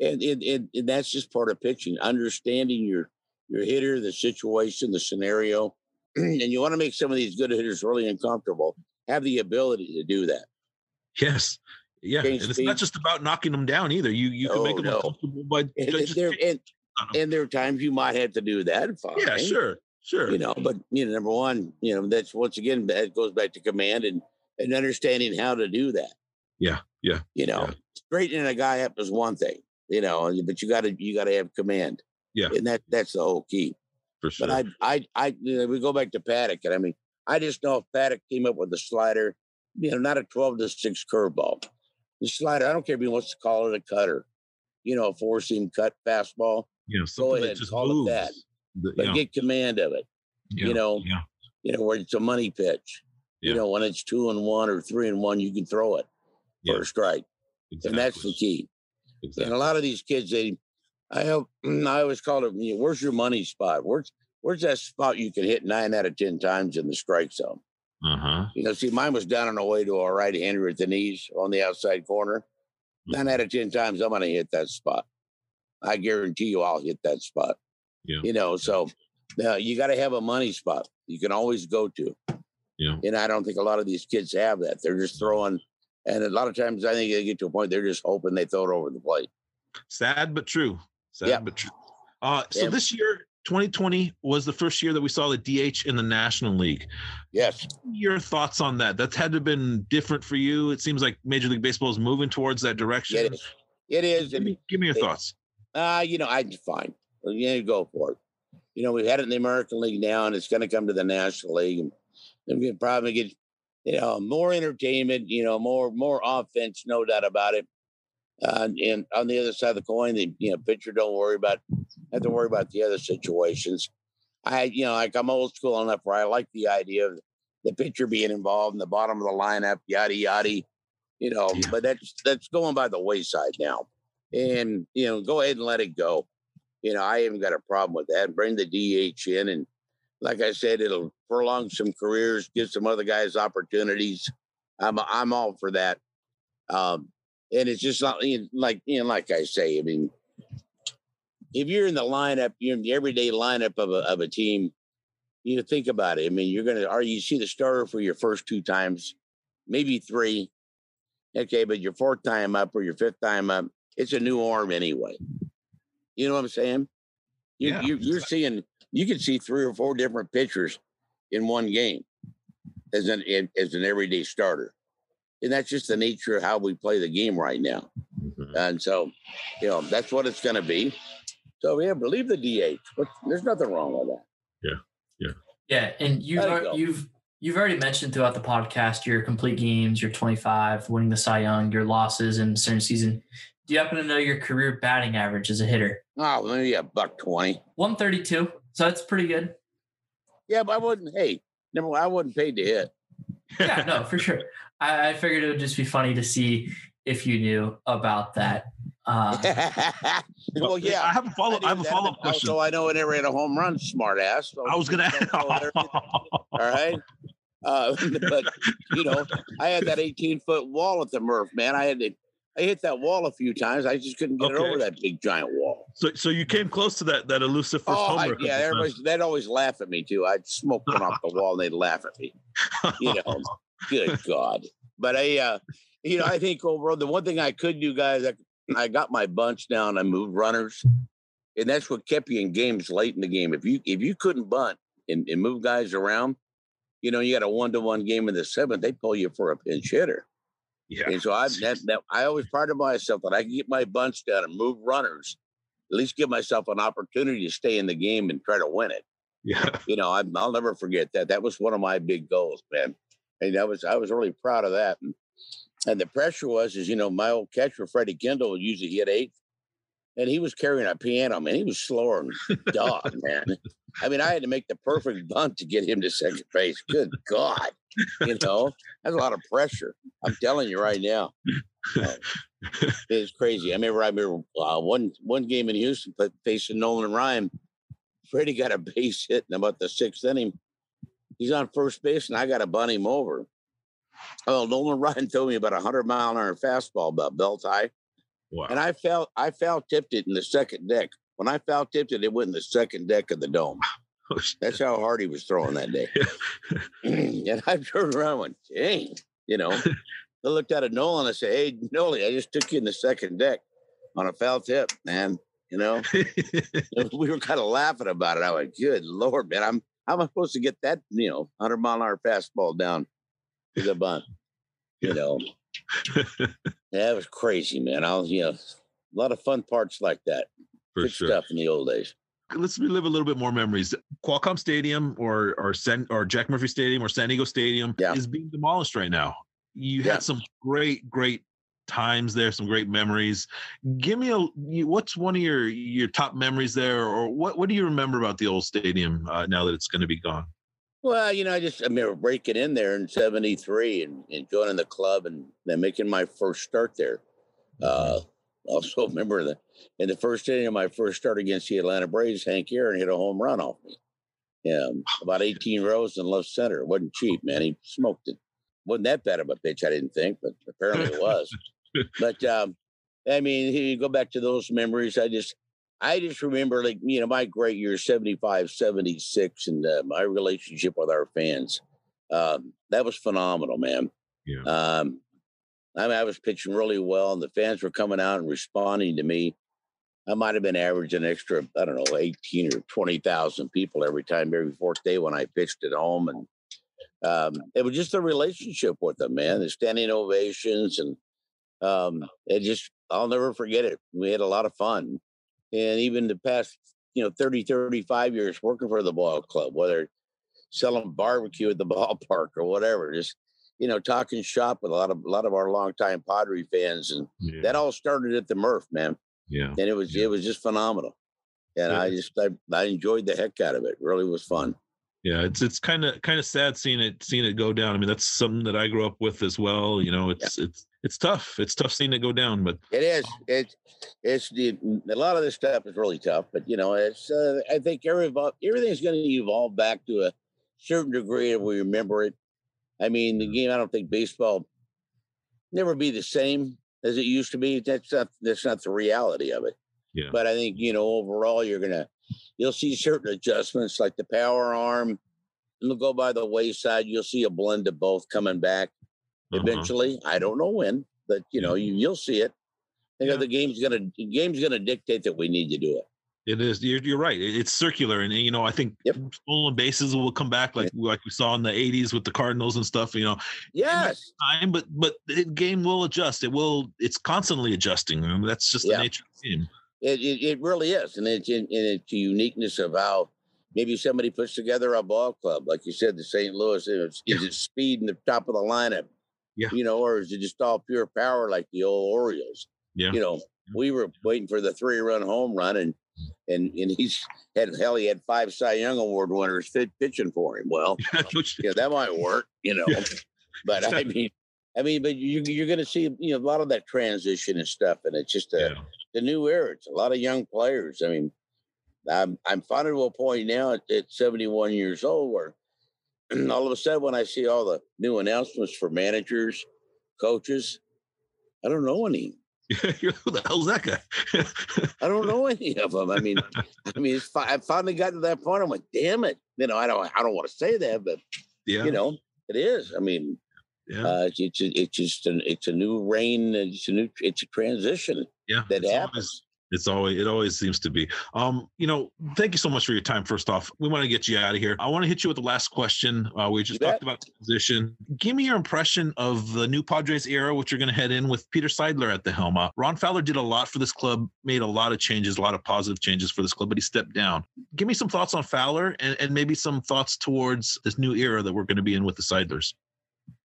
And, and, and, and that's just part of pitching, understanding your your hitter, the situation, the scenario. and you want to make some of these good hitters really uncomfortable. Have the ability to do that. yes. Yeah. Change And it's not just about knocking them down either. You you can make them no. uncomfortable by And, just and. Uh-huh. and there are times you might have to do that. Fine. Yeah, sure. Sure. You know, but you know, number one, you know, that's once again that goes back to command and and understanding how to do that. Yeah. Yeah. You know, Yeah. straightening a guy up is one thing, you know, but you got to you got to have command. Yeah. and that that's the whole key. For sure. But I, I, I, you know, we go back to Paddack, and I mean, I just know if Paddack came up with a slider, you know, not a twelve to six curveball, the slider. I don't care if he wants to call it a cutter, you know, a four seam cut fastball, you know, something ahead, that just call it moves. that. But get command of it. yeah, you know, yeah. You know, where it's a money pitch. Yeah. You know, when it's two and one or three and one, you can throw it Yeah. for a strike, and that's the Exactly. key. And a lot of these kids, they, I have, I always call it, you know, where's your money spot? Where's where's that spot you can hit nine out of ten times in the strike zone? Uh huh. You know, see, mine was down on the way to a right hander at the knees on the outside corner. Nine out of ten times, I'm going to hit that spot. I guarantee you, I'll hit that spot. Yeah. You know, so uh, you got to have a money spot you can always go to. Yeah. And I don't think a lot of these kids have that. They're just throwing, and a lot of times I think they get to a point they're just hoping they throw it over the plate. Sad but true. Sad Yeah. but true. Uh, so Yeah. this year, 2020 was the first year that we saw the DH in the National League. Yes. Your thoughts on that? That's had to have been different for you. It seems like Major League Baseball is moving towards that direction. It is. It is. Give me, give me your It- thoughts. Uh, you know, I'd fine. Yeah, you go for it. You know, we've had it in the American League now, and it's going to come to the National League, and then we can probably get, you know, more entertainment. You know, more more offense, no doubt about it. Uh, and on the other side of the coin, the you know pitcher don't worry about have to worry about the other situations. I you know like I'm old school enough where I like the idea of the pitcher being involved in the bottom of the lineup, yada yada. You know, Yeah. but that's that's going by the wayside now and you know, go ahead and let it go. You know, I haven't got a problem with that. Bring the DH in, and like I said, it'll prolong some careers, give some other guys opportunities. I'm I'm all for that. Um, and it's just not you know, like you know, like I say. I mean, if you're in the lineup, you're in the everyday lineup of a of a team. You know, think about it. I mean, you're gonna are you see the starter for your first two times, maybe three. Okay, but your fourth time up or your fifth time up, it's a new arm anyway. You know what I'm saying? You, Yeah. you, you're seeing, you can see three or four different pitchers in one game as an as an everyday starter, and that's just the nature of how we play the game right now. Mhm. And so, you know, that's what it's going to be. So yeah, believe the DH. But there's nothing wrong with that. Yeah, yeah, yeah. and you've There you you've you've already mentioned throughout the podcast your complete games, your 25, winning the Cy Young, your losses in certain season. Do you happen to know your career batting average as a hitter? Oh, maybe a buck twenty. 132. So that's pretty good. Yeah, but I wouldn't. Hey, number one, I wasn't paid to hit. Yeah, no, for sure. I, I figured it would just be funny to see if you knew about that. Uh, well, yeah. I have a follow. I have a follow-up but question. Also, I know I never hit a home run, smart ass. So I was gonna. All right. Uh, but you know, I had that 18 foot wall at the Murph, man. I had to, I hit that wall a few times. I just couldn't get it Okay. over that big giant wall. so, so you came close to that that elusive first oh, homer. I, yeah, everybody, they'd always laugh at me too. I'd smoke one off the wall and they'd laugh at me. You know, good God. But I, uh, you know, I think overall, the one thing I could do, guys, I, I got my bunch down. I moved runners, and that's what kept you in games late in the game. If you if you couldn't bunt and, and move guys around, you know, you got a one to one game in the seventh, they pull you for a pinch hitter. Yeah. And so I that, that I always prided myself that I can get my bunch down and move runners, at least give myself an opportunity to stay in the game and try to win it. Yeah. You know, I, I'll never forget that. That was one of my big goals, man. And that was I was really proud of that. And, and the pressure was, is you know, my old catcher Freddie Kendall usually hit eighth, and he was carrying a piano, man. He was slower than dog, man. I mean, I had to make the perfect bunt to get him to second base. Good God, you know, that's a lot of pressure. I'm telling you right now. Uh, it's crazy. I remember, I remember uh, one one game in Houston, but facing Nolan Ryan. Freddie got a base hit in about the sixth inning. He's on first base, and I got to bunt him over. Well, Nolan Ryan told me about a hundred mile an hour fastball about belt high, Wow. and I felt I foul tipped it in the second deck. When I foul tipped it, it went in the second deck of the dome. Oh, That's how hard he was throwing that day. and I turned around and went, dang, you know. I looked at it, Nolan, I said, Hey, Nolan, I just took you in the second deck on a foul tip, man. You know, we were kind of laughing about it. I went, Good Lord, man. I'm how am I supposed to get that, you know, 100 mile an hour fastball down to the bunt? You know, it was crazy, man. I was, you know, a lot of fun parts like that. For Good sure. stuff in the old days. Let's relive a little bit more memories. Qualcomm Stadium or or San, or Jack Murphy Stadium or San Diego Stadium Yeah. is being demolished right now. You Yeah. had some great, great times there, some great memories. Give me a what's one of your your top memories there, or what what do you remember about the old stadium uh, now that it's going to be gone? Well, you know, I just I remember breaking in there in '73 and, and joining the club and then making my first start there. Uh, also remember that in the first inning of my first start against the Atlanta Braves, Hank Aaron hit a home run off me. Yeah, about 18 rows in left center. It wasn't cheap, man. He smoked it. Wasn't that bad of a pitch, I didn't think, but apparently it was. but um, I mean, you go back to those memories. I just, I just remember, like you know, my great years, 75, 76, and uh, my relationship with our fans. Um, that was phenomenal, man. Yeah. Um, I, mean, I was pitching really well, and the fans were coming out and responding to me. I might have been averaging an extra, I don't know, 18 or 20,000 people every time, every fourth day when I pitched at home. And um, it was just a relationship with them, man. The standing ovations and um, it just, I'll never forget it. We had a lot of fun. And even the past, you know, 30, 35 years working for the ball club, whether selling barbecue at the ballpark or whatever, just, you know, talking shop with a lot of, a lot of our longtime Padre fans. And Yeah. that all started at the Murph, man. yeah. And it was, Yeah. it was just phenomenal. And I just, I, I enjoyed the heck out of it. Really was fun. Yeah, it's it's kind of kind of sad seeing it seeing it go down. I mean, that's something that I grew up with as well. You know, it's it's it's tough. It's tough seeing it go down, but It is. It's it's the a lot of this stuff is really tough, but you know, it's uh, I think every everything's going to evolve back to a certain degree if we remember it. I mean, the game. I don't think baseball never be the same as it used to be. That's not that's not the reality of it. Yeah. But I think you know overall you're gonna you'll see certain adjustments like the power arm. And it'll go by the wayside. You'll see a blend of both coming back uh-huh. eventually. I don't know when, but you know, you, you'll see it. I think Yeah. the game's gonna the game's gonna dictate that we need to do it. It is. You're, you're right. It's circular, and you know, I think Yep. stolen bases will come back like like we saw in the '80s with the Cardinals and stuff. You know, Yes. time, but but the game will adjust. It will. It's constantly adjusting. I mean, that's just the nature of the game. It, it, it really is. And it's in, it's the uniqueness of how maybe somebody puts together a ball club. Like you said, the St. Louis, is, is it speed in the top of the lineup? Yeah. You know, or is it just all pure power like the old Orioles? Yeah. You know, we were waiting for the three run home run and and and he's had hell he had five Cy Young Award winners fit, pitching for him. Well, yeah, that might work, you know. Yeah. But I mean, I mean, but you, you're going to see you know a lot of that transition and stuff, and it's just a yeah. The new era. It's a lot of young players. I mean, I'm I'm finally to a point now at, at 71 years old where all of a sudden when I see all the new announcements for managers, coaches, I don't know any. Who the hell's that guy? I don't know any of them. I mean, I mean, it's fi- I finally got to that point. I'm like, damn it. You know, I don't I don't want to say that, but yeah. you know, it is. I mean, yeah. uh, it's it's, it's just an, it's a new reign. It's a new it's a transition yeah. that it's happens. always- It's always it always seems to be. Um, you know, thank you so much for your time. First off, we want to get you out of here. I want to hit you with the last question. Uh, we just You talked bet. about position. Give me your impression of the new Padres era, which you're going to head in with Peter Seidler at the helm. Uh, Ron Fowler did a lot for this club, made a lot of changes, a lot of positive changes for this club, but he stepped down. Give me some thoughts on Fowler and, and maybe some thoughts towards this new era that we're going to be in with the Seidlers.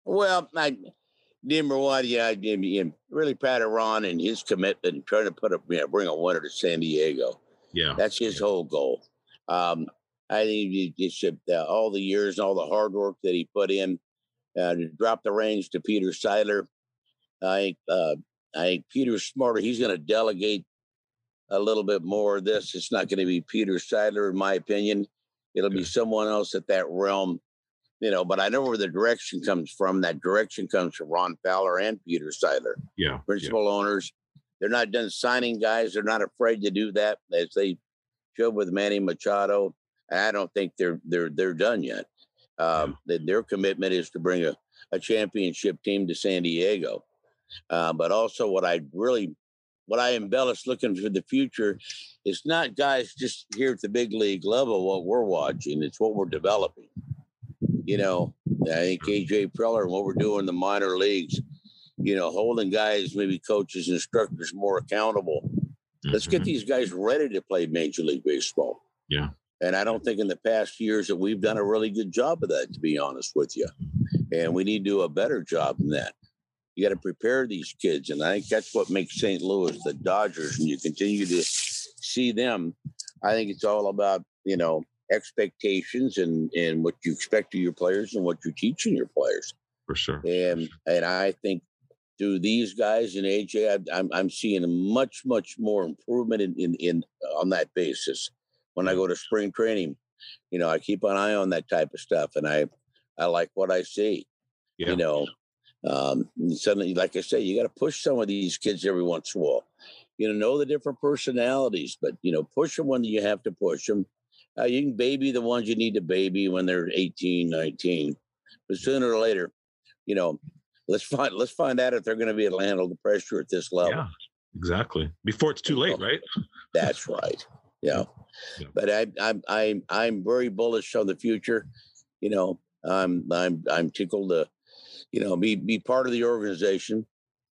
Well, I number one, yeah, I'm really proud of Ron and his commitment and trying to put a you know, bring a winner to San Diego. Yeah. That's his whole goal. Um, I think it- it should, uh, all the years and all the hard work that he put in uh, to drop the reins to Peter Seidler. I think uh, I think Peter's smarter. He's going to delegate a little bit more of this. It's not going to be Peter Seidler, in my opinion. It'll be someone else at that realm, you know. But I know where the direction comes from. That direction comes from Ron Fowler and Peter Seidler. Yeah. yeah. principal owners. They're not done signing guys. They're not afraid to do that, as they showed with Manny Machado. And I don't think they're they're they're done yet. Um, that Their commitment is to bring a, a championship team to San Diego. Uh, but also, what I really what I embellish looking for the future is not guys just here at the big league level what we're watching. It's what we're developing. You know, I think AJ Preller and what we're doing in the minor leagues, you know, holding guys, maybe coaches, instructors more accountable. Let's get Mhm. these guys ready to play Major League Baseball. Yeah. And I don't think in the past years that we've done a really good job of that, to be honest with you. And we need to do a better job than that. You got to prepare these kids. And I think that's what makes St. Louis the Dodgers. And you continue to see them. I think it's all about, you know, expectations and, and what you expect of your players and what you're teaching your players. for sure. And and I think through these guys and AJ, I- I'm I'm seeing much much more improvement in in, in on that basis. When I go to spring training, you know, I keep an eye on that type of stuff, and I I like what I see. Yeah. You know, um, suddenly, like I say, you got to push some of these kids every once in a while. You know, know the different personalities, but you know, push them when you have to push them. Uh, you can baby the ones you need to baby when they're 18, 19. But sooner or later, you know, let's find let's find out if they're going to be able to handle the pressure at this level. Yeah, exactly. Before it's too late, right? That's right. Yeah. Yeah. But I, I'm I'm I'm very bullish on the future. You know, I'm I'm I'm tickled to, you know, be be part of the organization.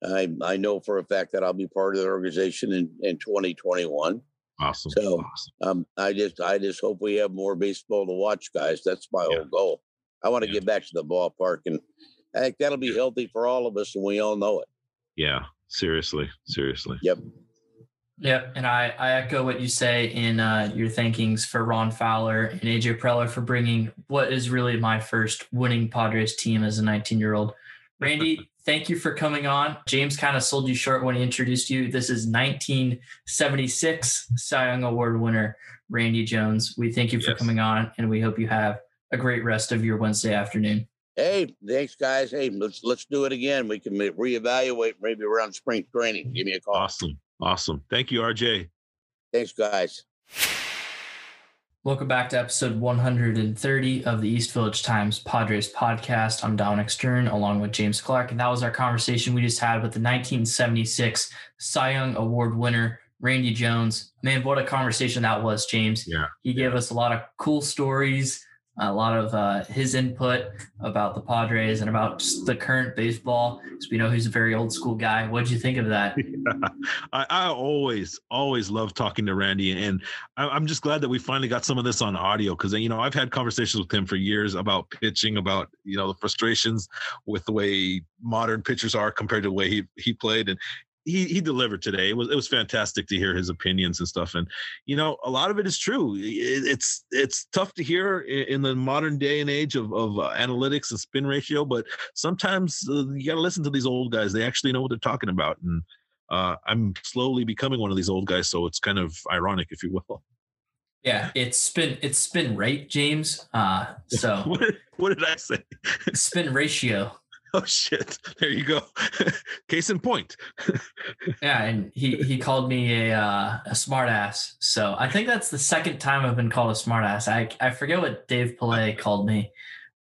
I I know for a fact that I'll be part of the organization in in 2021. Awesome. So- awesome. Um, I just I just hope we have more baseball to watch, guys. That's my Yeah. whole goal. I want to Yeah. get back to the ballpark, and I think that'll be healthy for all of us, and we all know it. Yeah, seriously, seriously. Yep. Yep, and I, I echo what you say in uh, your thankings for Ron Fowler and AJ Preller for bringing what is really my first winning Padres team as a 19 year old. Randy, thank you for coming on. James kind of sold you short when he introduced you. This is 1976 Cy Young Award winner Randy Jones. We thank you for Yes. coming on, and we hope you have a great rest of your Wednesday afternoon. Hey, thanks, guys. Hey, let's let's do it again. We can ma- reevaluate maybe around spring training. Give me a call. Awesome. Awesome. Thank you, RJ. Thanks, guys. Welcome back to episode 130 of the East Village Times Padres podcast. I'm Dominic Stern along with James Clark, and that was our conversation we just had with the 1976 Cy Young Award winner, Randy Jones. Man, what a conversation that was, James. Yeah. He gave us a lot of cool stories, a lot of uh, his input about the Padres and about the current baseball. Because we know he's a very old school guy. What did you think of that? I, I always, always love talking to Randy, and I, I'm just glad that we finally got some of this on audio because you know I've had conversations with him for years about pitching, about you know the frustrations with the way modern pitchers are compared to the way he he played, and he he delivered today. It was it was fantastic to hear his opinions and stuff, and you know a lot of it is true. It, it's it's tough to hear in, in the modern day and age of of uh, analytics and spin ratio, but sometimes uh, you got to listen to these old guys. They actually know what they're talking about, and uh, I'm slowly becoming one of these old guys, so it's kind of ironic, if you will. Yeah, it's spin it's spin rate, James. Uh, so What what did I say? spin ratio. Oh shit! There you go. Case in point. Yeah, and he he called me a uh, a smart ass. So I think that's the second time I've been called a smart ass. I I forget what Dave Pillay called me,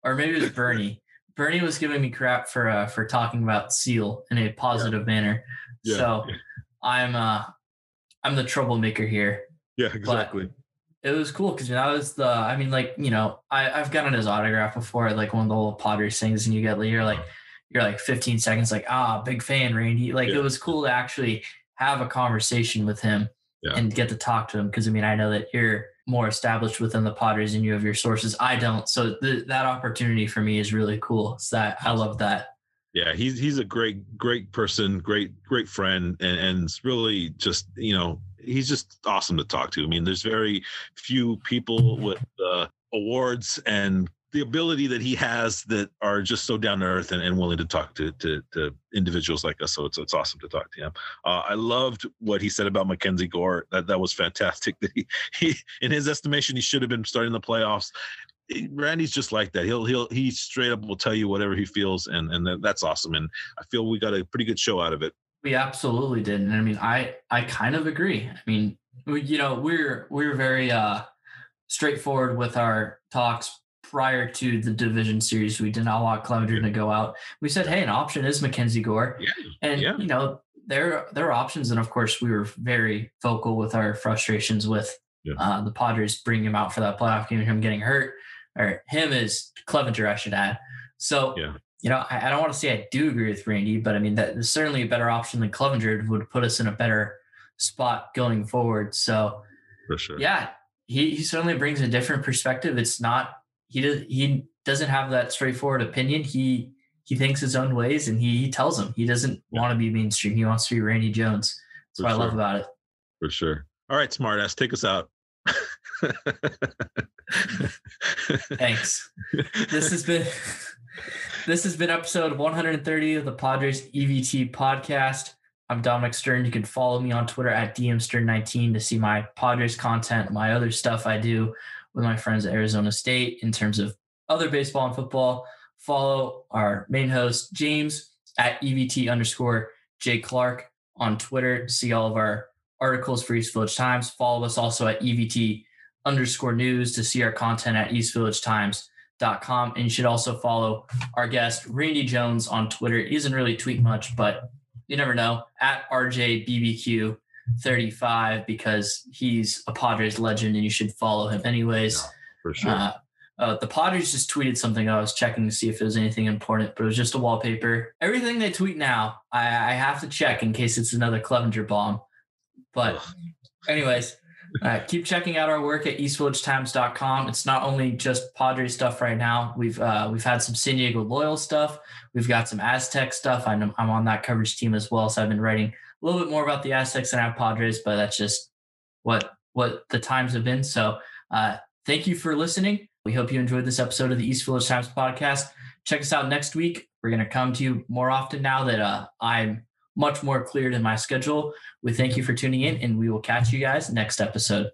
or maybe it was Bernie. Bernie was giving me crap for uh, for talking about Seal in a positive manner. Yeah. So I'm uh I'm the troublemaker here. Yeah, exactly. It was cool because that was the I mean like you know I I've gotten his autograph before like one of the old Padres things and you get you're like you're like 15 seconds like ah big fan Randy like Yeah. it was cool to actually have a conversation with him Yeah. and get to talk to him because I mean I know that you're more established within the potters and you have your sources I don't so th- that opportunity for me is really cool so that I love that yeah, he's he's a great great person, great great friend, and and it's really just you know he's just awesome to talk to. I mean, there's very few people with uh, awards and the ability that he has that are just so down to earth and, and willing to talk to, to to individuals like us. So it's it's awesome to talk to him. Uh, I loved what he said about Mackenzie Gore. That that was fantastic. That he, he in his estimation he should have been starting the playoffs. Randy's just like that. He'll he'll he straight up will tell you whatever he feels, and and that's awesome. And I feel we got a pretty good show out of it. We absolutely did, and I mean, I I kind of agree. I mean, you know, we're we're very uh, straightforward with our talks prior to the division series. We did not want Clevinger to go out. We said, hey, an option is Mackenzie Gore, Yeah, and yeah. you know, there there are options, and of course, we were very vocal with our frustrations with Yeah. uh, the Padres bringing him out for that playoff game and him getting hurt, or him is Clevinger, I should add. So, Yeah. you know, I, I don't want to say I do agree with Randy, but I mean that is certainly a better option than Clevinger would put us in a better spot going forward. So, for sure. yeah, he, he certainly brings a different perspective. It's not he does he doesn't have that straightforward opinion. He he thinks his own ways and he, he tells them he doesn't Yeah. want to be mainstream. He wants to be Randy Jones. That's For what I love about it. for sure. All right, smartass, take us out. Thanks. This has been this has been episode 130 of the Padres EVT podcast. I'm Dominic Stern. You can follow me on Twitter at DMStern19 to see my Padres content, my other stuff I do with my friends at Arizona State in terms of other baseball and football. Follow our main host, James, at EVT underscore J Clark on Twitter. See all of our articles for East Village Times. Follow us also at EVT underscore news to see our content at eastvillagetimes.com. And you should also follow our guest, Randy Jones, on Twitter. He doesn't really tweet much, but you never know, at RJBBQ35 because he's a Padres legend and you should follow him anyways. for sure. Uh, uh, the Padres just tweeted something. I was checking to see if there was anything important, but it was just a wallpaper. Everything they tweet now, I, I have to check in case it's another Clevinger bomb. But, anyways, uh, keep checking out our work at eastvillagetimes.com. It's not only just Padres stuff right now. We've uh, we've had some San Diego Loyal stuff. We've got some Aztec stuff. I'm, I'm on that coverage team as well, so I've been writing a little bit more about the Aztecs than our Padres, but that's just what what the times have been. So, uh, thank you for listening. We hope you enjoyed this episode of the East Village Times podcast. Check us out next week. We're going to come to you more often now that uh, I'm much more cleared in my schedule. We thank you for tuning in, and we will catch you guys next episode.